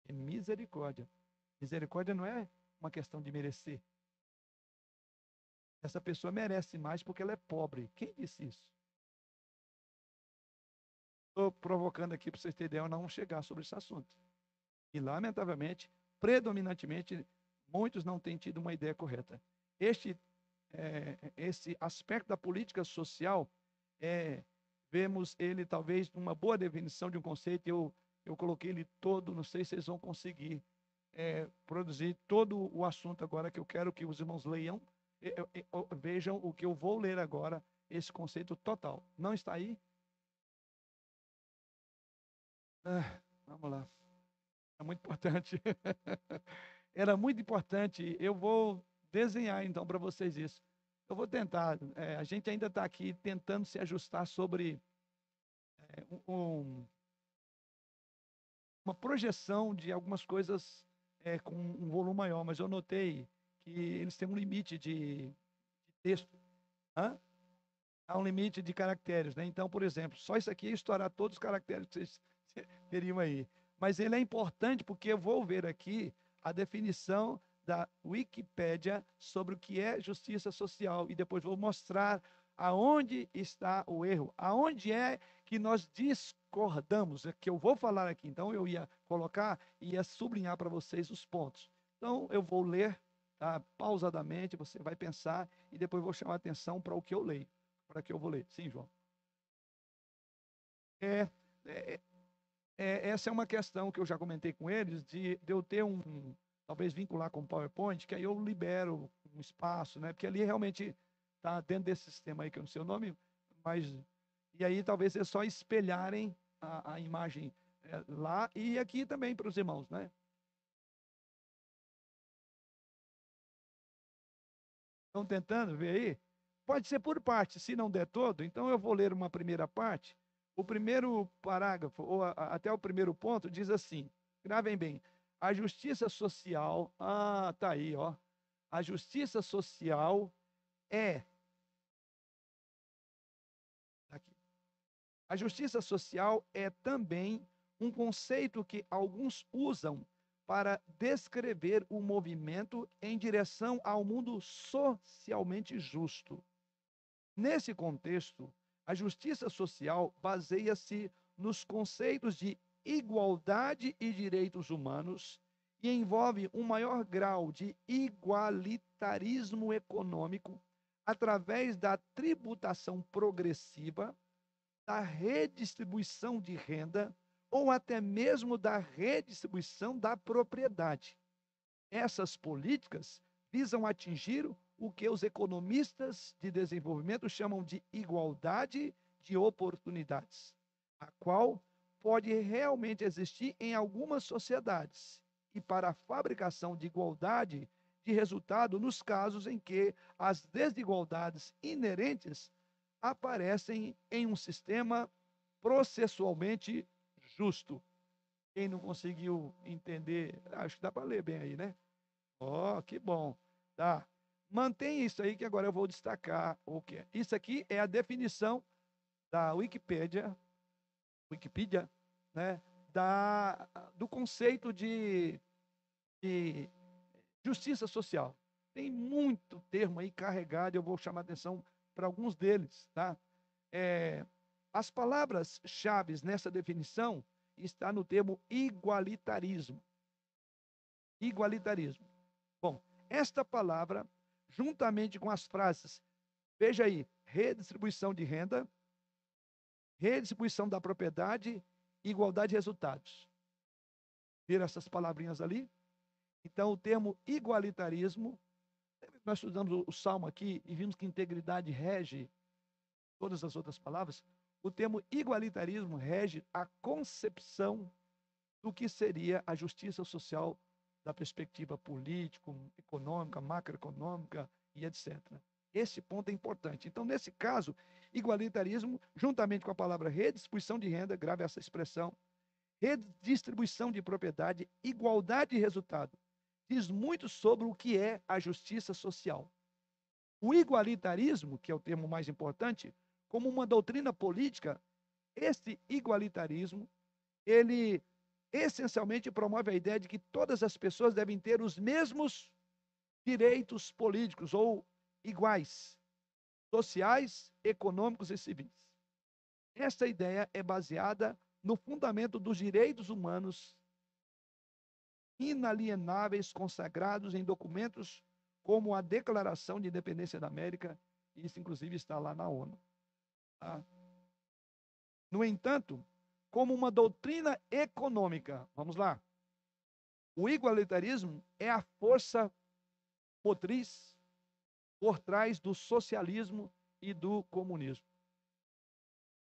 É misericórdia. Misericórdia não é uma questão de merecer. Essa pessoa merece mais porque ela é pobre. Quem disse isso? Estou provocando aqui para vocês terem ideia, não chegar sobre esse assunto. E, lamentavelmente, predominantemente, muitos não têm tido uma ideia correta. Este, é, esse aspecto da política social, é, vemos ele talvez uma boa definição de um conceito. Eu, eu coloquei ele todo, não sei se vocês vão conseguir é, produzir todo o assunto agora que eu quero que os irmãos leiam vejam o que eu vou ler agora, esse conceito total. Não está aí? Ah, vamos lá. É muito importante. Era muito importante. Eu vou desenhar então para vocês isso. Eu vou tentar. É, a gente ainda está aqui tentando se ajustar sobre é, um, uma projeção de algumas coisas é, com um volume maior, mas eu notei que eles têm um limite de, de texto. Hã? Há um limite de caracteres, né? Então, por exemplo, só isso aqui estourar todos os caracteres que vocês teriam aí. Mas ele é importante porque eu vou ver aqui a definição da Wikipédia sobre o que é justiça social e depois vou mostrar aonde está o erro, aonde é que nós discordamos, é que eu vou falar aqui. Então eu ia colocar e ia sublinhar para vocês os pontos. Então eu vou ler tá? pausadamente, você vai pensar e depois vou chamar atenção para o que eu leio, para que eu vou ler. Sim, João. É, é, é, essa é uma questão que eu já comentei com eles, de, de eu ter um, talvez vincular com o PowerPoint, que aí eu libero um espaço, né? Porque ali realmente está dentro desse sistema aí, que eu não sei o nome, mas. E aí talvez é só espelharem a, a imagem é, lá e aqui também para os irmãos, né? Estão tentando ver aí? Pode ser por parte, se não der todo, então eu vou ler uma primeira parte. O primeiro parágrafo, ou a, até o primeiro ponto, diz assim: gravem bem. A justiça social, ah, tá aí, ó. A justiça social é. Aqui. A justiça social é também um conceito que alguns usam para descrever o movimento em direção ao mundo socialmente justo. Nesse contexto, a justiça social baseia-se nos conceitos de igualdade e direitos humanos e envolve um maior grau de igualitarismo econômico através da tributação progressiva, da redistribuição de renda ou até mesmo da redistribuição da propriedade. Essas políticas visam atingir o que os economistas de desenvolvimento chamam de igualdade de oportunidades, a qual pode realmente existir em algumas sociedades e para a fabricação de igualdade de resultado nos casos em que as desigualdades inerentes aparecem em um sistema processualmente justo. Quem não conseguiu entender, acho que dá para ler bem aí, né? Ó, oh, que bom. Tá. Mantém isso aí que agora eu vou destacar o que é. Isso aqui é a definição da Wikipedia, Wikipedia, né? Da, do conceito de, de justiça social. Tem muito termo aí carregado, eu vou chamar atenção para alguns deles, tá? É, as palavras-chave nessa definição está no termo igualitarismo. Igualitarismo. Bom, esta palavra, juntamente com as frases, veja aí, redistribuição de renda, redistribuição da propriedade, igualdade de resultados. Viram essas palavrinhas ali? Então, o termo igualitarismo, nós estudamos o salmo aqui e vimos que integridade rege todas as outras palavras. O termo igualitarismo rege a concepção do que seria a justiça social da perspectiva político, econômica, macroeconômica e etc. Esse ponto é importante. Então, nesse caso, igualitarismo, juntamente com a palavra redistribuição de renda, grave essa expressão, redistribuição de propriedade, igualdade de resultado, diz muito sobre o que é a justiça social. O igualitarismo, que é o termo mais importante, como uma doutrina política, esse igualitarismo, ele essencialmente promove a ideia de que todas as pessoas devem ter os mesmos direitos políticos ou iguais, sociais, econômicos e civis. Esta ideia é baseada no fundamento dos direitos humanos inalienáveis consagrados em documentos como a Declaração de Independência da América, isso inclusive está lá na ONU. Tá? No entanto, como uma doutrina econômica, vamos lá. O igualitarismo é a força motriz por trás do socialismo e do comunismo.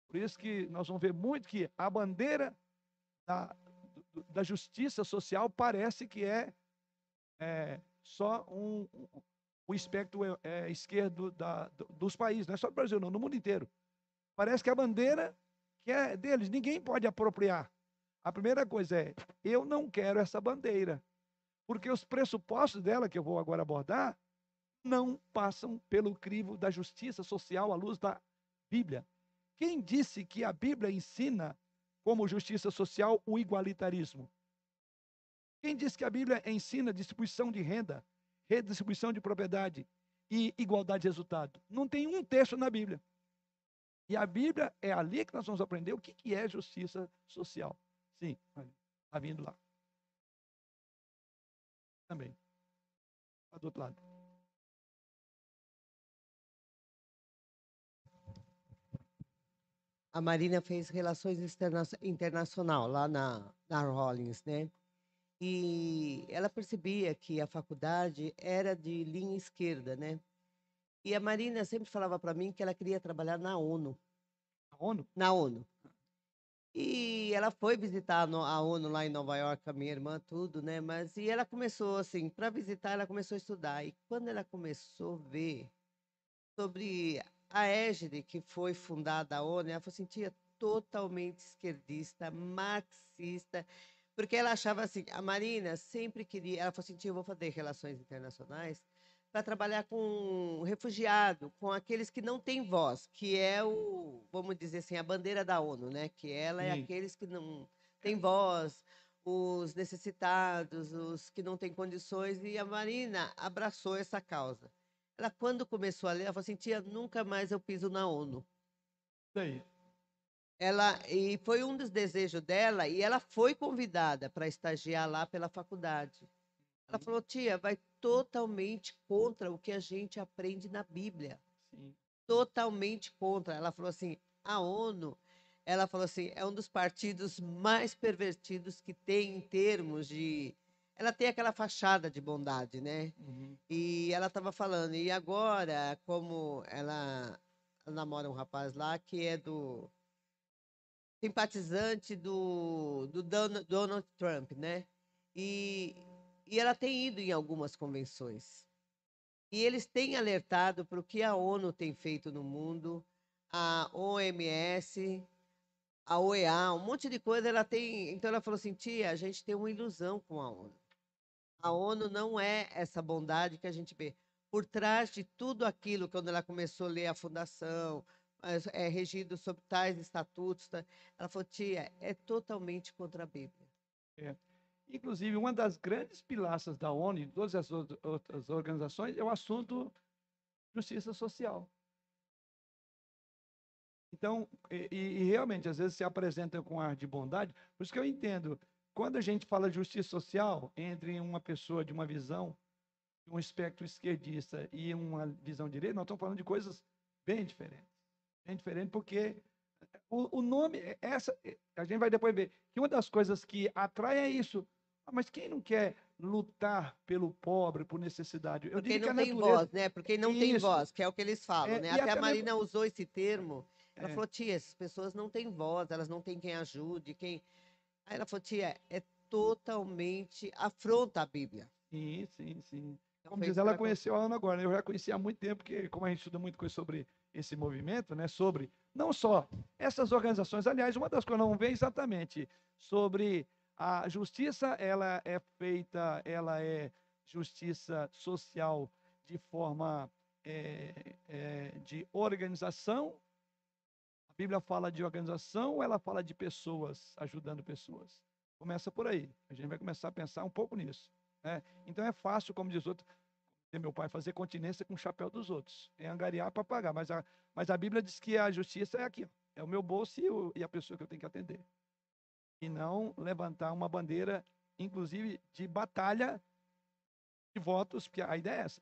Por isso que nós vamos ver muito que a bandeira da, da justiça social parece que é, é só um, um, o espectro é, é, esquerdo da, dos países, não é só do Brasil, não, no mundo inteiro. Parece que a bandeira que é deles, ninguém pode apropriar. A primeira coisa é, eu não quero essa bandeira, porque os pressupostos dela, que eu vou agora abordar, não passam pelo crivo da justiça social à luz da Bíblia. Quem disse que a Bíblia ensina como justiça social o igualitarismo? Quem disse que a Bíblia ensina distribuição de renda, redistribuição de propriedade e igualdade de resultado? Não tem um texto na Bíblia. E a Bíblia é ali que nós vamos aprender o que, que é justiça social. Sim, está vindo lá. Também. Está do outro lado. A Marina fez relações interna internacional lá na, na Rollins, né? E ela percebia que a faculdade era de linha esquerda, né? E a Marina sempre falava para mim que ela queria trabalhar na ONU. Na ONU? Na ONU. E ela foi visitar a ONU lá em Nova York a minha irmã, tudo, né? Mas e ela começou assim, para visitar, ela começou a estudar. E quando ela começou a ver sobre a égide que foi fundada a ONU, ela falou assim, tia, totalmente esquerdista, marxista, porque ela achava assim, a Marina sempre queria, ela falou assim, tia, eu vou fazer relações internacionais, para trabalhar com refugiado, com aqueles que não têm voz, que é o, vamos dizer assim, a bandeira da ONU, né? Que ela é aqueles que não têm voz, os necessitados, os que não têm condições, e a Marina abraçou essa causa. Ela, quando começou a ler, ela falou assim, tia, nunca mais eu piso na ONU. Daí. ela e foi um dos desejos dela e ela foi convidada para estagiar lá pela faculdade. Ela falou: "Tia, vai totalmente contra o que a gente aprende na Bíblia". Sim. Totalmente contra. Ela falou assim: "A ONU ela falou assim, é um dos partidos mais pervertidos que tem em termos de. Ela tem aquela fachada de bondade, né? Uhum. E ela estava falando, e agora, como ela, ela namora um rapaz lá que é do. simpatizante do, do Donald Trump, né? E, e ela tem ido em algumas convenções. E eles têm alertado para o que a ONU tem feito no mundo, a OMS, a OEA, um monte de coisa, ela tem. Então ela falou assim, tia, a gente tem uma ilusão com a ONU. A ONU não é essa bondade que a gente vê. Por trás de tudo aquilo, quando ela começou a ler a fundação, é regido sob tais estatutos, tá? ela falou, tia, é totalmente contra a Bíblia. É. Inclusive, uma das grandes pilastras da ONU e todas as outras organizações é o assunto justiça social. Então, e, e, realmente, às vezes se apresenta com ar de bondade. Por isso que eu entendo, quando a gente fala de justiça social entre uma pessoa de uma visão, um espectro esquerdista e uma visão direita, nós estamos falando de coisas bem diferentes. Bem diferente porque o, o nome, é essa, é, a gente vai depois ver que uma das coisas que atrai é isso. Ah, mas quem não quer lutar pelo pobre, por necessidade? Eu porque não tem natureza... voz, né? Porque não isso. tem voz, que é o que eles falam, é, né? Até a Marina usou esse termo ela é. falou, tia, essas pessoas não têm voz, elas não têm quem ajude, quem. Aí ela falou, tia, é totalmente afronta a Bíblia. Sim, sim, sim. Então, como diz, ela conheceu a Ana agora. Né? Eu já conhecia há muito tempo, porque como a gente estuda muito coisa sobre esse movimento, né? Sobre não só essas organizações, aliás, uma das coisas não vem exatamente sobre a justiça, ela é feita, ela é justiça social de forma é, é, de organização a Bíblia fala de organização ou ela fala de pessoas, ajudando pessoas? Começa por aí. A gente vai começar a pensar um pouco nisso. Né? Então é fácil, como diz outro, meu pai, fazer continência com o chapéu dos outros. É angariar para pagar. Mas a, mas a Bíblia diz que a justiça é aqui. É o meu bolso e, o, e a pessoa que eu tenho que atender. E não levantar uma bandeira, inclusive, de batalha de votos, porque a ideia é essa.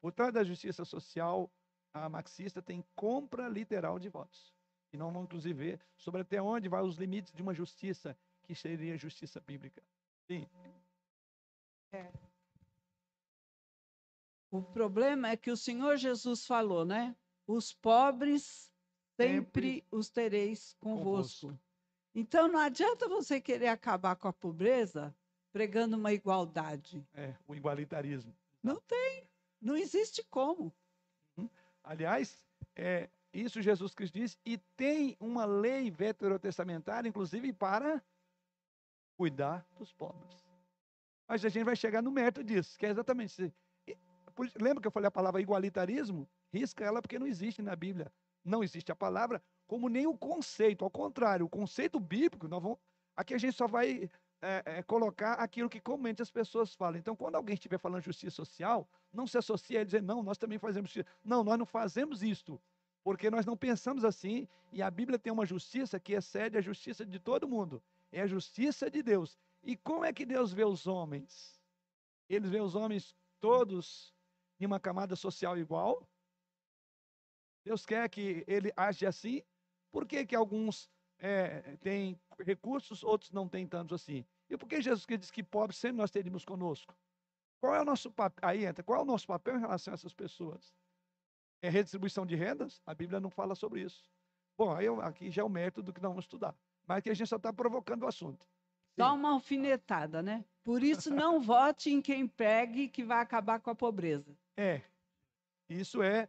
Por trás da justiça social, a marxista tem compra literal de votos. E nós vamos, inclusive, ver sobre até onde vai os limites de uma justiça que seria justiça bíblica. Sim. É. O problema é que o Senhor Jesus falou, né? Os pobres sempre, sempre os tereis convosco. convosco. Então não adianta você querer acabar com a pobreza pregando uma igualdade. É, o igualitarismo. Não tem. Não existe como. Uhum. Aliás, é, isso Jesus Cristo disse, e tem uma lei veterotestamentária, inclusive, para cuidar dos pobres. Mas a gente vai chegar no mérito disso, que é exatamente Lembra que eu falei a palavra igualitarismo? Risca ela porque não existe na Bíblia. Não existe a palavra, como nem o conceito. Ao contrário, o conceito bíblico, nós vamos, aqui a gente só vai é, é, colocar aquilo que comumente as pessoas falam. Então, quando alguém estiver falando justiça social, não se associe a dizer, não, nós também fazemos justiça. Não, nós não fazemos isto porque nós não pensamos assim, e a Bíblia tem uma justiça que excede a justiça de todo mundo. É a justiça de Deus. E como é que Deus vê os homens? Ele vê os homens todos em uma camada social igual? Deus quer que ele age assim? Por que, que alguns é, têm recursos, outros não têm tantos assim? E por que Jesus diz que pobres sempre nós teríamos conosco? Qual é o nosso papel? Aí entra, qual é o nosso papel em relação a essas pessoas? é redistribuição de rendas? A Bíblia não fala sobre isso. Bom, aí aqui já é o método que nós vamos estudar. Mas aqui a gente só está provocando o assunto. Só uma alfinetada, né? Por isso, não vote em quem pegue que vai acabar com a pobreza. É. Isso é,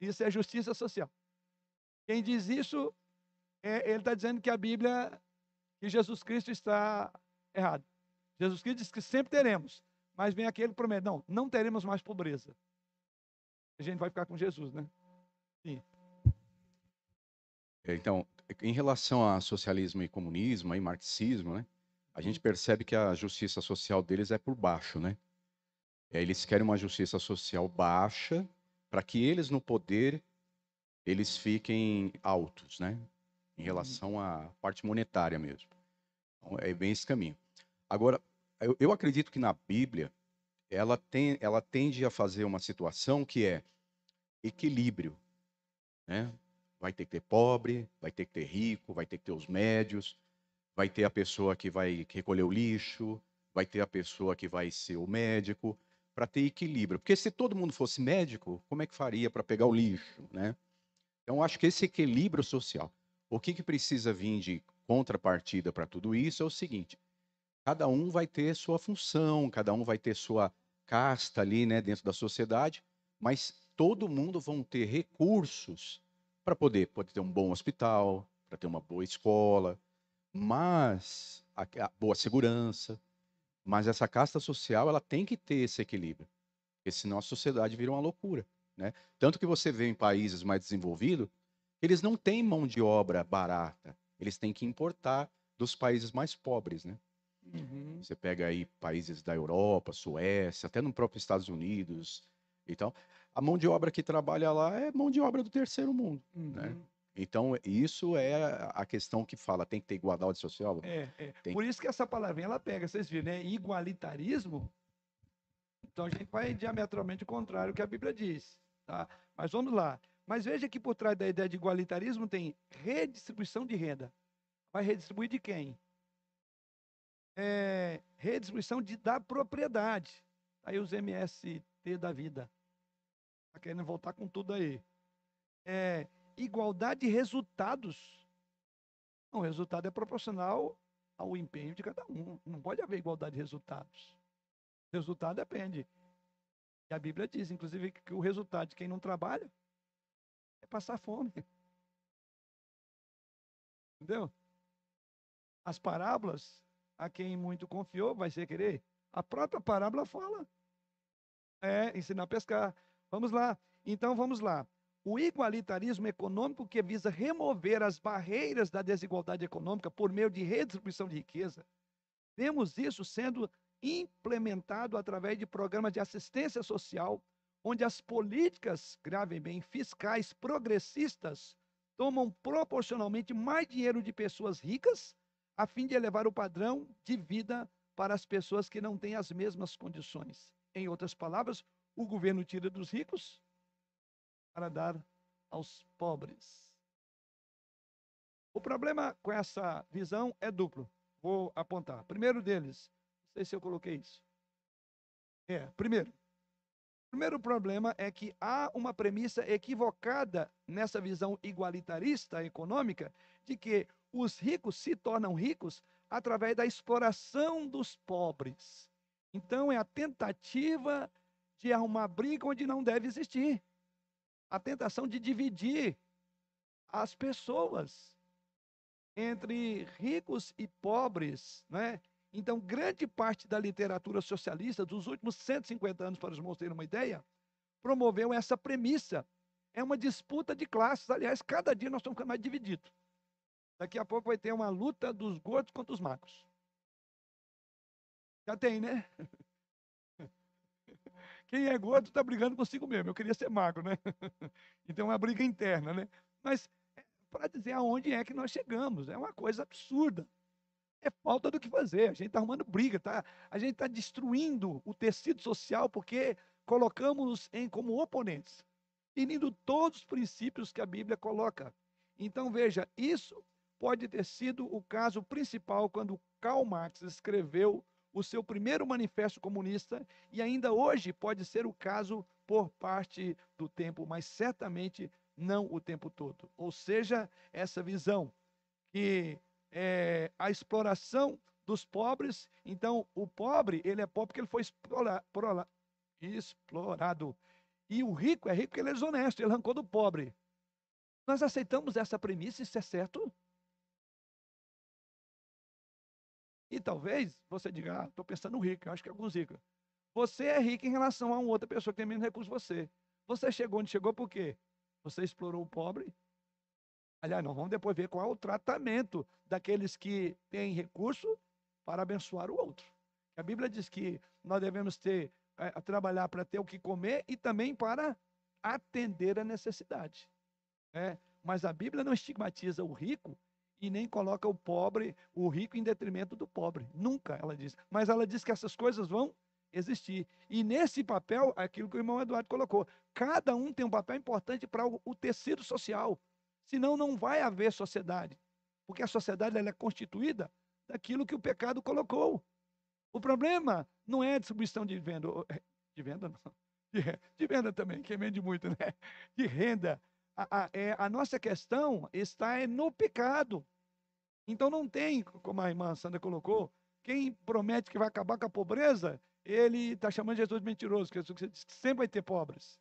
isso é justiça social. Quem diz isso, é, ele está dizendo que a Bíblia, que Jesus Cristo está errado. Jesus Cristo diz que sempre teremos. Mas vem aquele que promete, não, não teremos mais pobreza a gente vai ficar com Jesus, né? Sim. É, então, em relação a socialismo e comunismo e marxismo, né? A gente uhum. percebe que a justiça social deles é por baixo, né? É, eles querem uma justiça social baixa para que eles no poder eles fiquem altos, né? em relação à parte monetária mesmo. Então, é bem esse caminho. Agora, eu, eu acredito que na Bíblia ela, tem, ela tende a fazer uma situação que é equilíbrio. Né? Vai ter que ter pobre, vai ter que ter rico, vai ter que ter os médios, vai ter a pessoa que vai recolher o lixo, vai ter a pessoa que vai ser o médico, para ter equilíbrio. Porque se todo mundo fosse médico, como é que faria para pegar o lixo? Né? Então, acho que esse equilíbrio social. O que, que precisa vir de contrapartida para tudo isso é o seguinte: cada um vai ter sua função, cada um vai ter sua casta ali né, dentro da sociedade, mas todo mundo vão ter recursos para poder, poder ter um bom hospital, para ter uma boa escola, mas a, a boa segurança, mas essa casta social ela tem que ter esse equilíbrio, porque senão a sociedade vira uma loucura, né? Tanto que você vê em países mais desenvolvidos, eles não têm mão de obra barata, eles têm que importar dos países mais pobres, né? Uhum. Você pega aí países da Europa, Suécia, até no próprio Estados Unidos, então a mão de obra que trabalha lá é mão de obra do terceiro mundo, né? uhum. né? Então, isso é a questão que fala, tem que ter igualdade social. É, é. Tem... Por isso que essa palavrinha ela pega, vocês viram, né? Igualitarismo. Então a gente vai diametralmente contrário ao que a Bíblia diz, tá? Mas vamos lá. Mas veja que por trás da ideia de igualitarismo tem redistribuição de renda. Vai redistribuir de quem? É, redistribuição de, da propriedade. Aí os MST da vida. Tá querendo voltar com tudo aí. É, igualdade de resultados. o resultado é proporcional ao empenho de cada um. Não pode haver igualdade de resultados. Resultado depende. E a Bíblia diz, inclusive, que o resultado de quem não trabalha é passar fome. Entendeu? As parábolas, a quem muito confiou, vai ser querer. A própria parábola fala. É, ensinar a pescar. Vamos lá. Então, vamos lá o igualitarismo econômico que visa remover as barreiras da desigualdade econômica por meio de redistribuição de riqueza. Vemos isso sendo implementado através de programas de assistência social, onde as políticas, gravem bem, fiscais progressistas tomam proporcionalmente mais dinheiro de pessoas ricas, a fim de elevar o padrão de vida para as pessoas que não têm as mesmas condições. Em outras palavras, o governo tira dos ricos para dar aos pobres. O problema com essa visão é duplo. Vou apontar. Primeiro deles, sei se eu coloquei isso. É, primeiro. Primeiro problema é que há uma premissa equivocada nessa visão igualitarista econômica de que os ricos se tornam ricos através da exploração dos pobres. Então é a tentativa de arrumar briga onde não deve existir a tentação de dividir as pessoas entre ricos e pobres, né? Então, grande parte da literatura socialista dos últimos 150 anos, para os terem uma ideia, promoveu essa premissa. É uma disputa de classes. Aliás, cada dia nós estamos ficando mais divididos. Daqui a pouco vai ter uma luta dos gordos contra os magros. Já tem, né? Quem é gordo está brigando consigo mesmo. Eu queria ser magro, né? Então é uma briga interna, né? Mas é para dizer aonde é que nós chegamos, é uma coisa absurda. É falta do que fazer. A gente está arrumando briga, tá? A gente está destruindo o tecido social porque colocamos em como oponentes, ferindo todos os princípios que a Bíblia coloca. Então veja, isso pode ter sido o caso principal quando Karl Marx escreveu o seu primeiro manifesto comunista, e ainda hoje pode ser o caso por parte do tempo, mas certamente não o tempo todo. Ou seja, essa visão que é, a exploração dos pobres, então o pobre, ele é pobre porque ele foi explora, explorado. E o rico é rico porque ele é desonesto, ele arrancou do pobre. Nós aceitamos essa premissa, isso é certo? E talvez você diga, ah, estou pensando no rico, acho que é alguns ricos. Você é rico em relação a uma outra pessoa que tem menos recursos que você. Você chegou onde chegou por quê? Você explorou o pobre? Aliás, nós vamos depois ver qual é o tratamento daqueles que têm recurso para abençoar o outro. A Bíblia diz que nós devemos ter, é, trabalhar para ter o que comer e também para atender a necessidade. Né? Mas a Bíblia não estigmatiza o rico e nem coloca o pobre, o rico em detrimento do pobre. Nunca, ela diz. Mas ela diz que essas coisas vão existir. E nesse papel, aquilo que o irmão Eduardo colocou, cada um tem um papel importante para o tecido social. Senão não vai haver sociedade. Porque a sociedade ela é constituída daquilo que o pecado colocou. O problema não é a distribuição de venda, de venda não, de, de venda também, quem vende muito, né? De renda. A, a, é, a nossa questão está é no pecado. Então não tem, como a irmã Sandra colocou, quem promete que vai acabar com a pobreza, ele está chamando Jesus de mentiroso, Jesus diz que sempre vai ter pobres.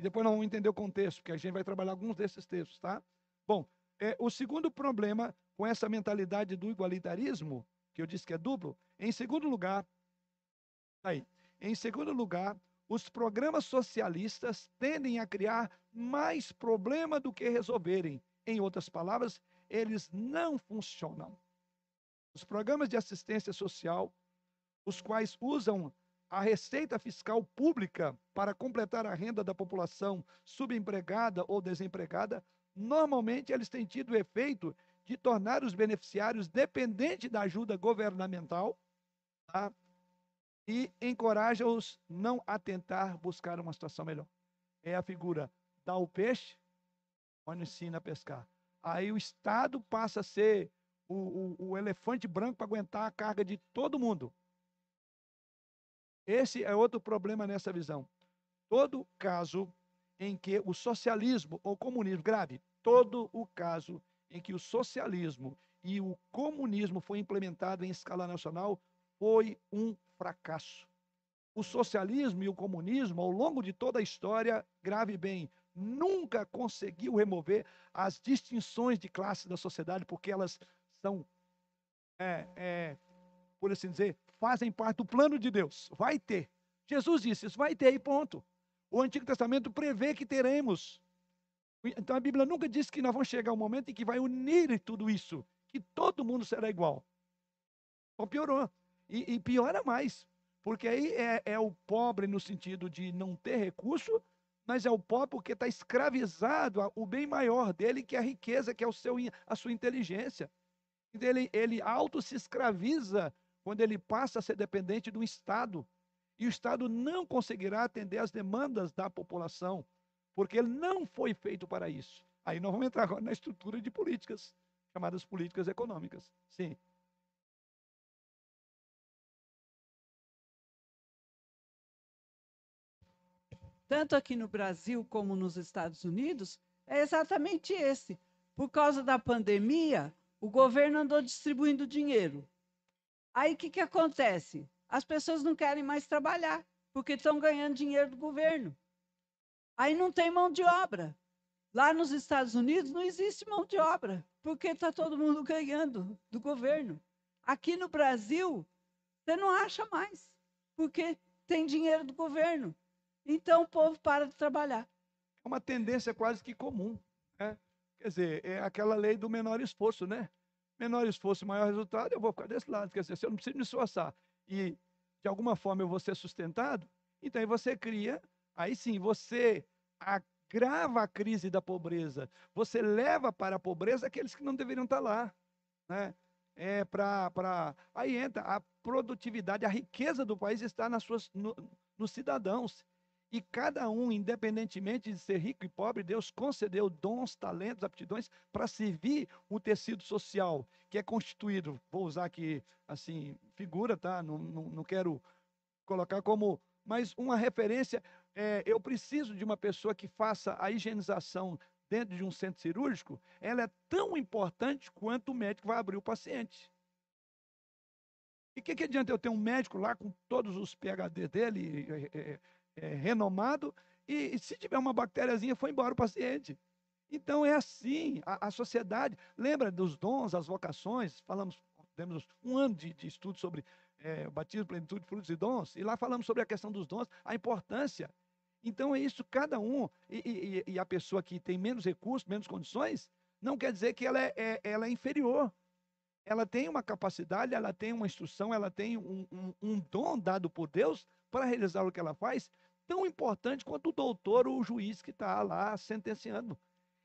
E depois nós vamos entender o contexto, porque a gente vai trabalhar alguns desses textos, tá? Bom, é, o segundo problema com essa mentalidade do igualitarismo, que eu disse que é duplo, em segundo lugar, aí, em segundo lugar, os programas socialistas tendem a criar mais problema do que resolverem. Em outras palavras, eles não funcionam. Os programas de assistência social, os quais usam a receita fiscal pública para completar a renda da população subempregada ou desempregada, normalmente eles têm tido o efeito de tornar os beneficiários dependentes da ajuda governamental tá? e encoraja-os não a tentar buscar uma situação melhor. É a figura dá o peixe, onde ensina a pescar. Aí o Estado passa a ser o, o, o elefante branco para aguentar a carga de todo mundo. Esse é outro problema nessa visão. Todo caso em que o socialismo ou comunismo, grave, todo o caso em que o socialismo e o comunismo foi implementado em escala nacional foi um fracasso. O socialismo e o comunismo, ao longo de toda a história, grave bem, nunca conseguiu remover as distinções de classe da sociedade, porque elas são, é, é, por assim dizer, fazem parte do plano de Deus. Vai ter. Jesus disse, isso vai ter e ponto. O Antigo Testamento prevê que teremos. Então a Bíblia nunca disse que nós vamos chegar um momento em que vai unir tudo isso, que todo mundo será igual. Ou piorou. E, e piora mais, porque aí é, é o pobre no sentido de não ter recurso, mas é o pobre porque está escravizado ao bem maior dele, que é a riqueza, que é o seu, a sua inteligência. Ele, ele auto se escraviza quando ele passa a ser dependente do Estado. E o Estado não conseguirá atender às demandas da população, porque ele não foi feito para isso. Aí nós vamos entrar agora na estrutura de políticas, chamadas políticas econômicas. Sim. tanto aqui no Brasil como nos Estados Unidos, é exatamente esse. Por causa da pandemia, o governo andou distribuindo dinheiro. Aí o que, que acontece? As pessoas não querem mais trabalhar, porque estão ganhando dinheiro do governo. Aí não tem mão de obra. Lá nos Estados Unidos não existe mão de obra, porque está todo mundo ganhando do governo. Aqui no Brasil, você não acha mais, porque tem dinheiro do governo. Então o povo para de trabalhar. É uma tendência quase que comum. Né? Quer dizer, é aquela lei do menor esforço, né? Menor esforço, maior resultado, eu vou ficar desse lado. Quer dizer, se eu não preciso me esforçar e de alguma forma eu vou ser sustentado, então aí você cria, aí sim, você agrava a crise da pobreza. Você leva para a pobreza aqueles que não deveriam estar lá. Né? É para pra... Aí entra a produtividade, a riqueza do país está nas suas, no, nos cidadãos. E cada um, independentemente de ser rico e pobre, Deus concedeu dons, talentos, aptidões para servir o tecido social, que é constituído, vou usar aqui, assim, figura, tá? Não, não, não quero colocar como, mas uma referência. É, eu preciso de uma pessoa que faça a higienização dentro de um centro cirúrgico, ela é tão importante quanto o médico vai abrir o paciente. E o que, que adianta eu ter um médico lá com todos os PHD dele, é, é, é, renomado, e, e, se tiver uma bactériazinha, foi embora o paciente. Então é assim, a, a sociedade. Lembra dos dons, as vocações? Falamos, temos um ano de, de estudo sobre é, batismo, plenitude, frutos e dons, e lá falamos sobre a questão dos dons, a importância. Então é isso, cada um, e, e, e a pessoa que tem menos recursos, menos condições, não quer dizer que ela é, é, ela é inferior. Ela tem uma capacidade, ela tem uma instrução, ela tem um, um, um dom dado por Deus para realizar o que ela faz, tão importante quanto o doutor ou o juiz que está lá sentenciando.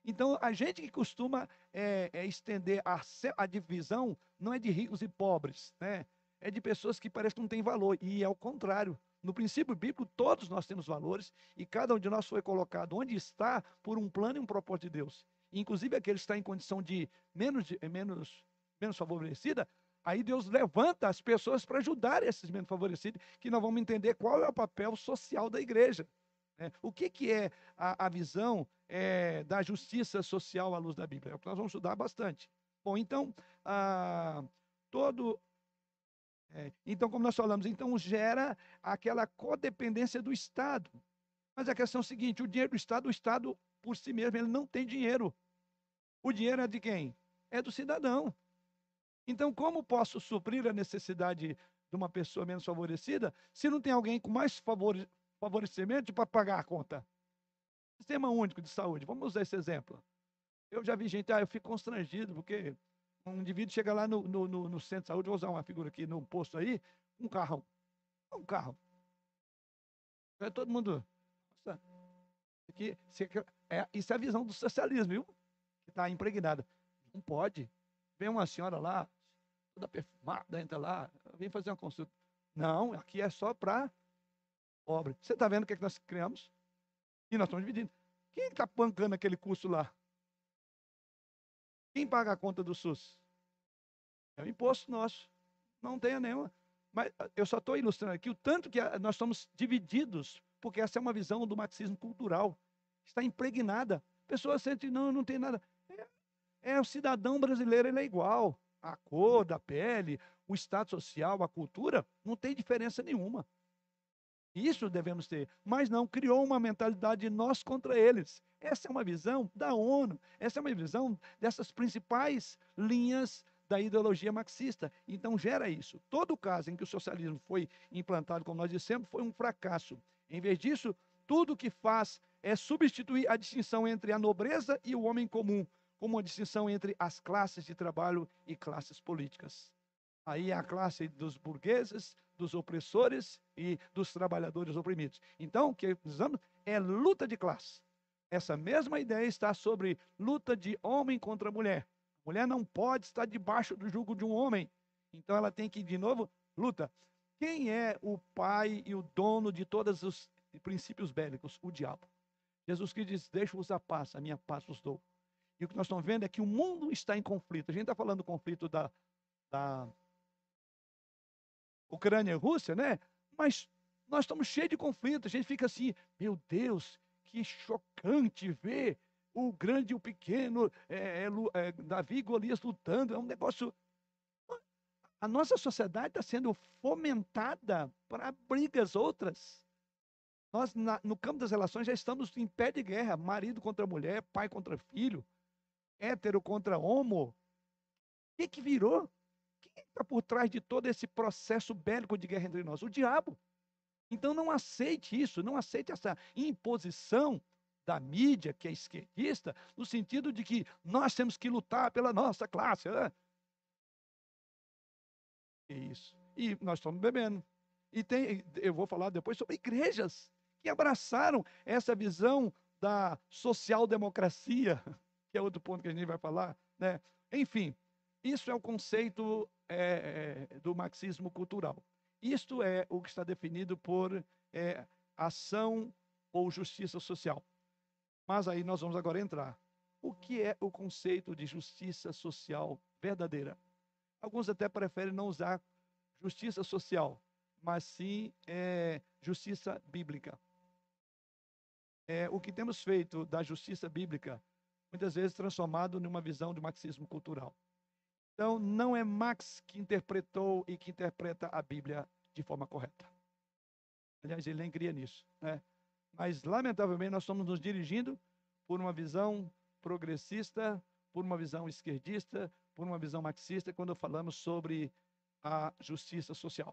Então, a gente que costuma é, é estender a, a, divisão não é de ricos e pobres, né? é de pessoas que parecem que não têm valor, e é o contrário. No princípio bíblico, todos nós temos valores, e cada um de nós foi colocado onde está por um plano e um propósito de Deus. Inclusive aquele que está em condição de menos, de, menos, menos favorecida, aí Deus levanta as pessoas para ajudar esses menos favorecidos, que nós vamos entender qual é o papel social da igreja. Né? O que, que é a, a visão é, da justiça social à luz da Bíblia? É o que nós vamos estudar bastante. Bom, então, ah, todo. É, então, como nós falamos, então gera aquela codependência do Estado. Mas a questão é a seguinte: o dinheiro do Estado, o Estado por si mesmo, ele não tem dinheiro. O dinheiro é de quem? É do cidadão. Então, como posso suprir a necessidade de uma pessoa menos favorecida se não tem alguém com mais favor, favorecimento para pagar a conta. Sistema único de saúde. Vamos usar esse exemplo. Eu já vi gente, ah, eu fico constrangido, porque um indivíduo chega lá no, no, no, no centro de saúde, vou usar uma figura aqui no posto aí, um carro. Um carro. É todo mundo. Nossa, aqui, é, isso é a visão do socialismo, viu? Que está impregnada. Não pode. Vem uma senhora lá, toda perfumada, entra lá, vem fazer uma consulta. Não, aqui é só para obra. Você está vendo o que, é que nós criamos? E nós estamos dividindo. Quem está pancando aquele curso lá? Quem paga a conta do SUS? É o imposto nosso. Não tenha nenhuma. Mas ah, eu só estou ilustrando aqui o tanto que ah, nós estamos divididos, porque essa é uma visão do marxismo cultural. Está impregnada. Pessoas sentem, não, não tem nada. É, é, o cidadão brasileiro, ele é igual. A cor da pele, o estado social, a cultura, não tem diferença nenhuma. Isso devemos ter. Mas não, criou uma mentalidade de nós contra eles. Essa é uma visão da ONU, essa é uma visão dessas principais linhas da ideologia marxista. Então gera isso. Todo caso em que o socialismo foi implantado, como nós dissemos, foi um fracasso. Em vez disso, tudo o que faz é substituir a distinção entre a nobreza e o homem comum, uma distinção entre as classes de trabalho e classes políticas. Aí é a classe dos burgueses, dos opressores e dos trabalhadores oprimidos. Então, o que precisamos é luta de classe. Essa mesma ideia está sobre luta de homem contra mulher. Mulher não pode estar debaixo do jugo de um homem. Então, ela tem que, de novo, luta. Quem é o pai e o dono de todos os princípios bélicos? O diabo. Jesus Cristo diz: Deixa-vos a paz, a minha paz vos dou. E o que nós estamos vendo é que o mundo está em conflito. A gente está falando do conflito da, da Ucrânia e Rússia, né? Mas nós estamos cheios de conflitos. A gente fica assim, meu Deus, que chocante ver o grande e o pequeno, é, é, é, Davi e Golias lutando. É um negócio. A nossa sociedade está sendo fomentada para brigas outras. Nós, na, no campo das relações, já estamos em pé de guerra: marido contra mulher, pai contra filho, hétero contra homo. O que, que virou? está por trás de todo esse processo bélico de guerra entre nós? O diabo. Então não aceite isso, não aceite essa imposição da mídia que é esquerdista, no sentido de que nós temos que lutar pela nossa classe. Né? Isso. E nós estamos bebendo. E tem, eu vou falar depois sobre igrejas que abraçaram essa visão da social-democracia, que é outro ponto que a gente vai falar. Né? Enfim, isso é o conceito é, é, do marxismo cultural. Isto é o que está definido por é, ação ou justiça social. Mas aí nós vamos agora entrar. O que é o conceito de justiça social verdadeira? Alguns até preferem não usar justiça social, mas sim é, justiça bíblica. É, o que temos feito da justiça bíblica, muitas vezes transformado numa visão de marxismo cultural. Então, não é Max que interpretou e que interpreta a Bíblia de forma correta. Aliás, ele nem cria nisso. Né? Mas, lamentavelmente, nós estamos nos dirigindo por uma visão progressista, por uma visão esquerdista, por uma visão marxista, quando falamos sobre a justiça social.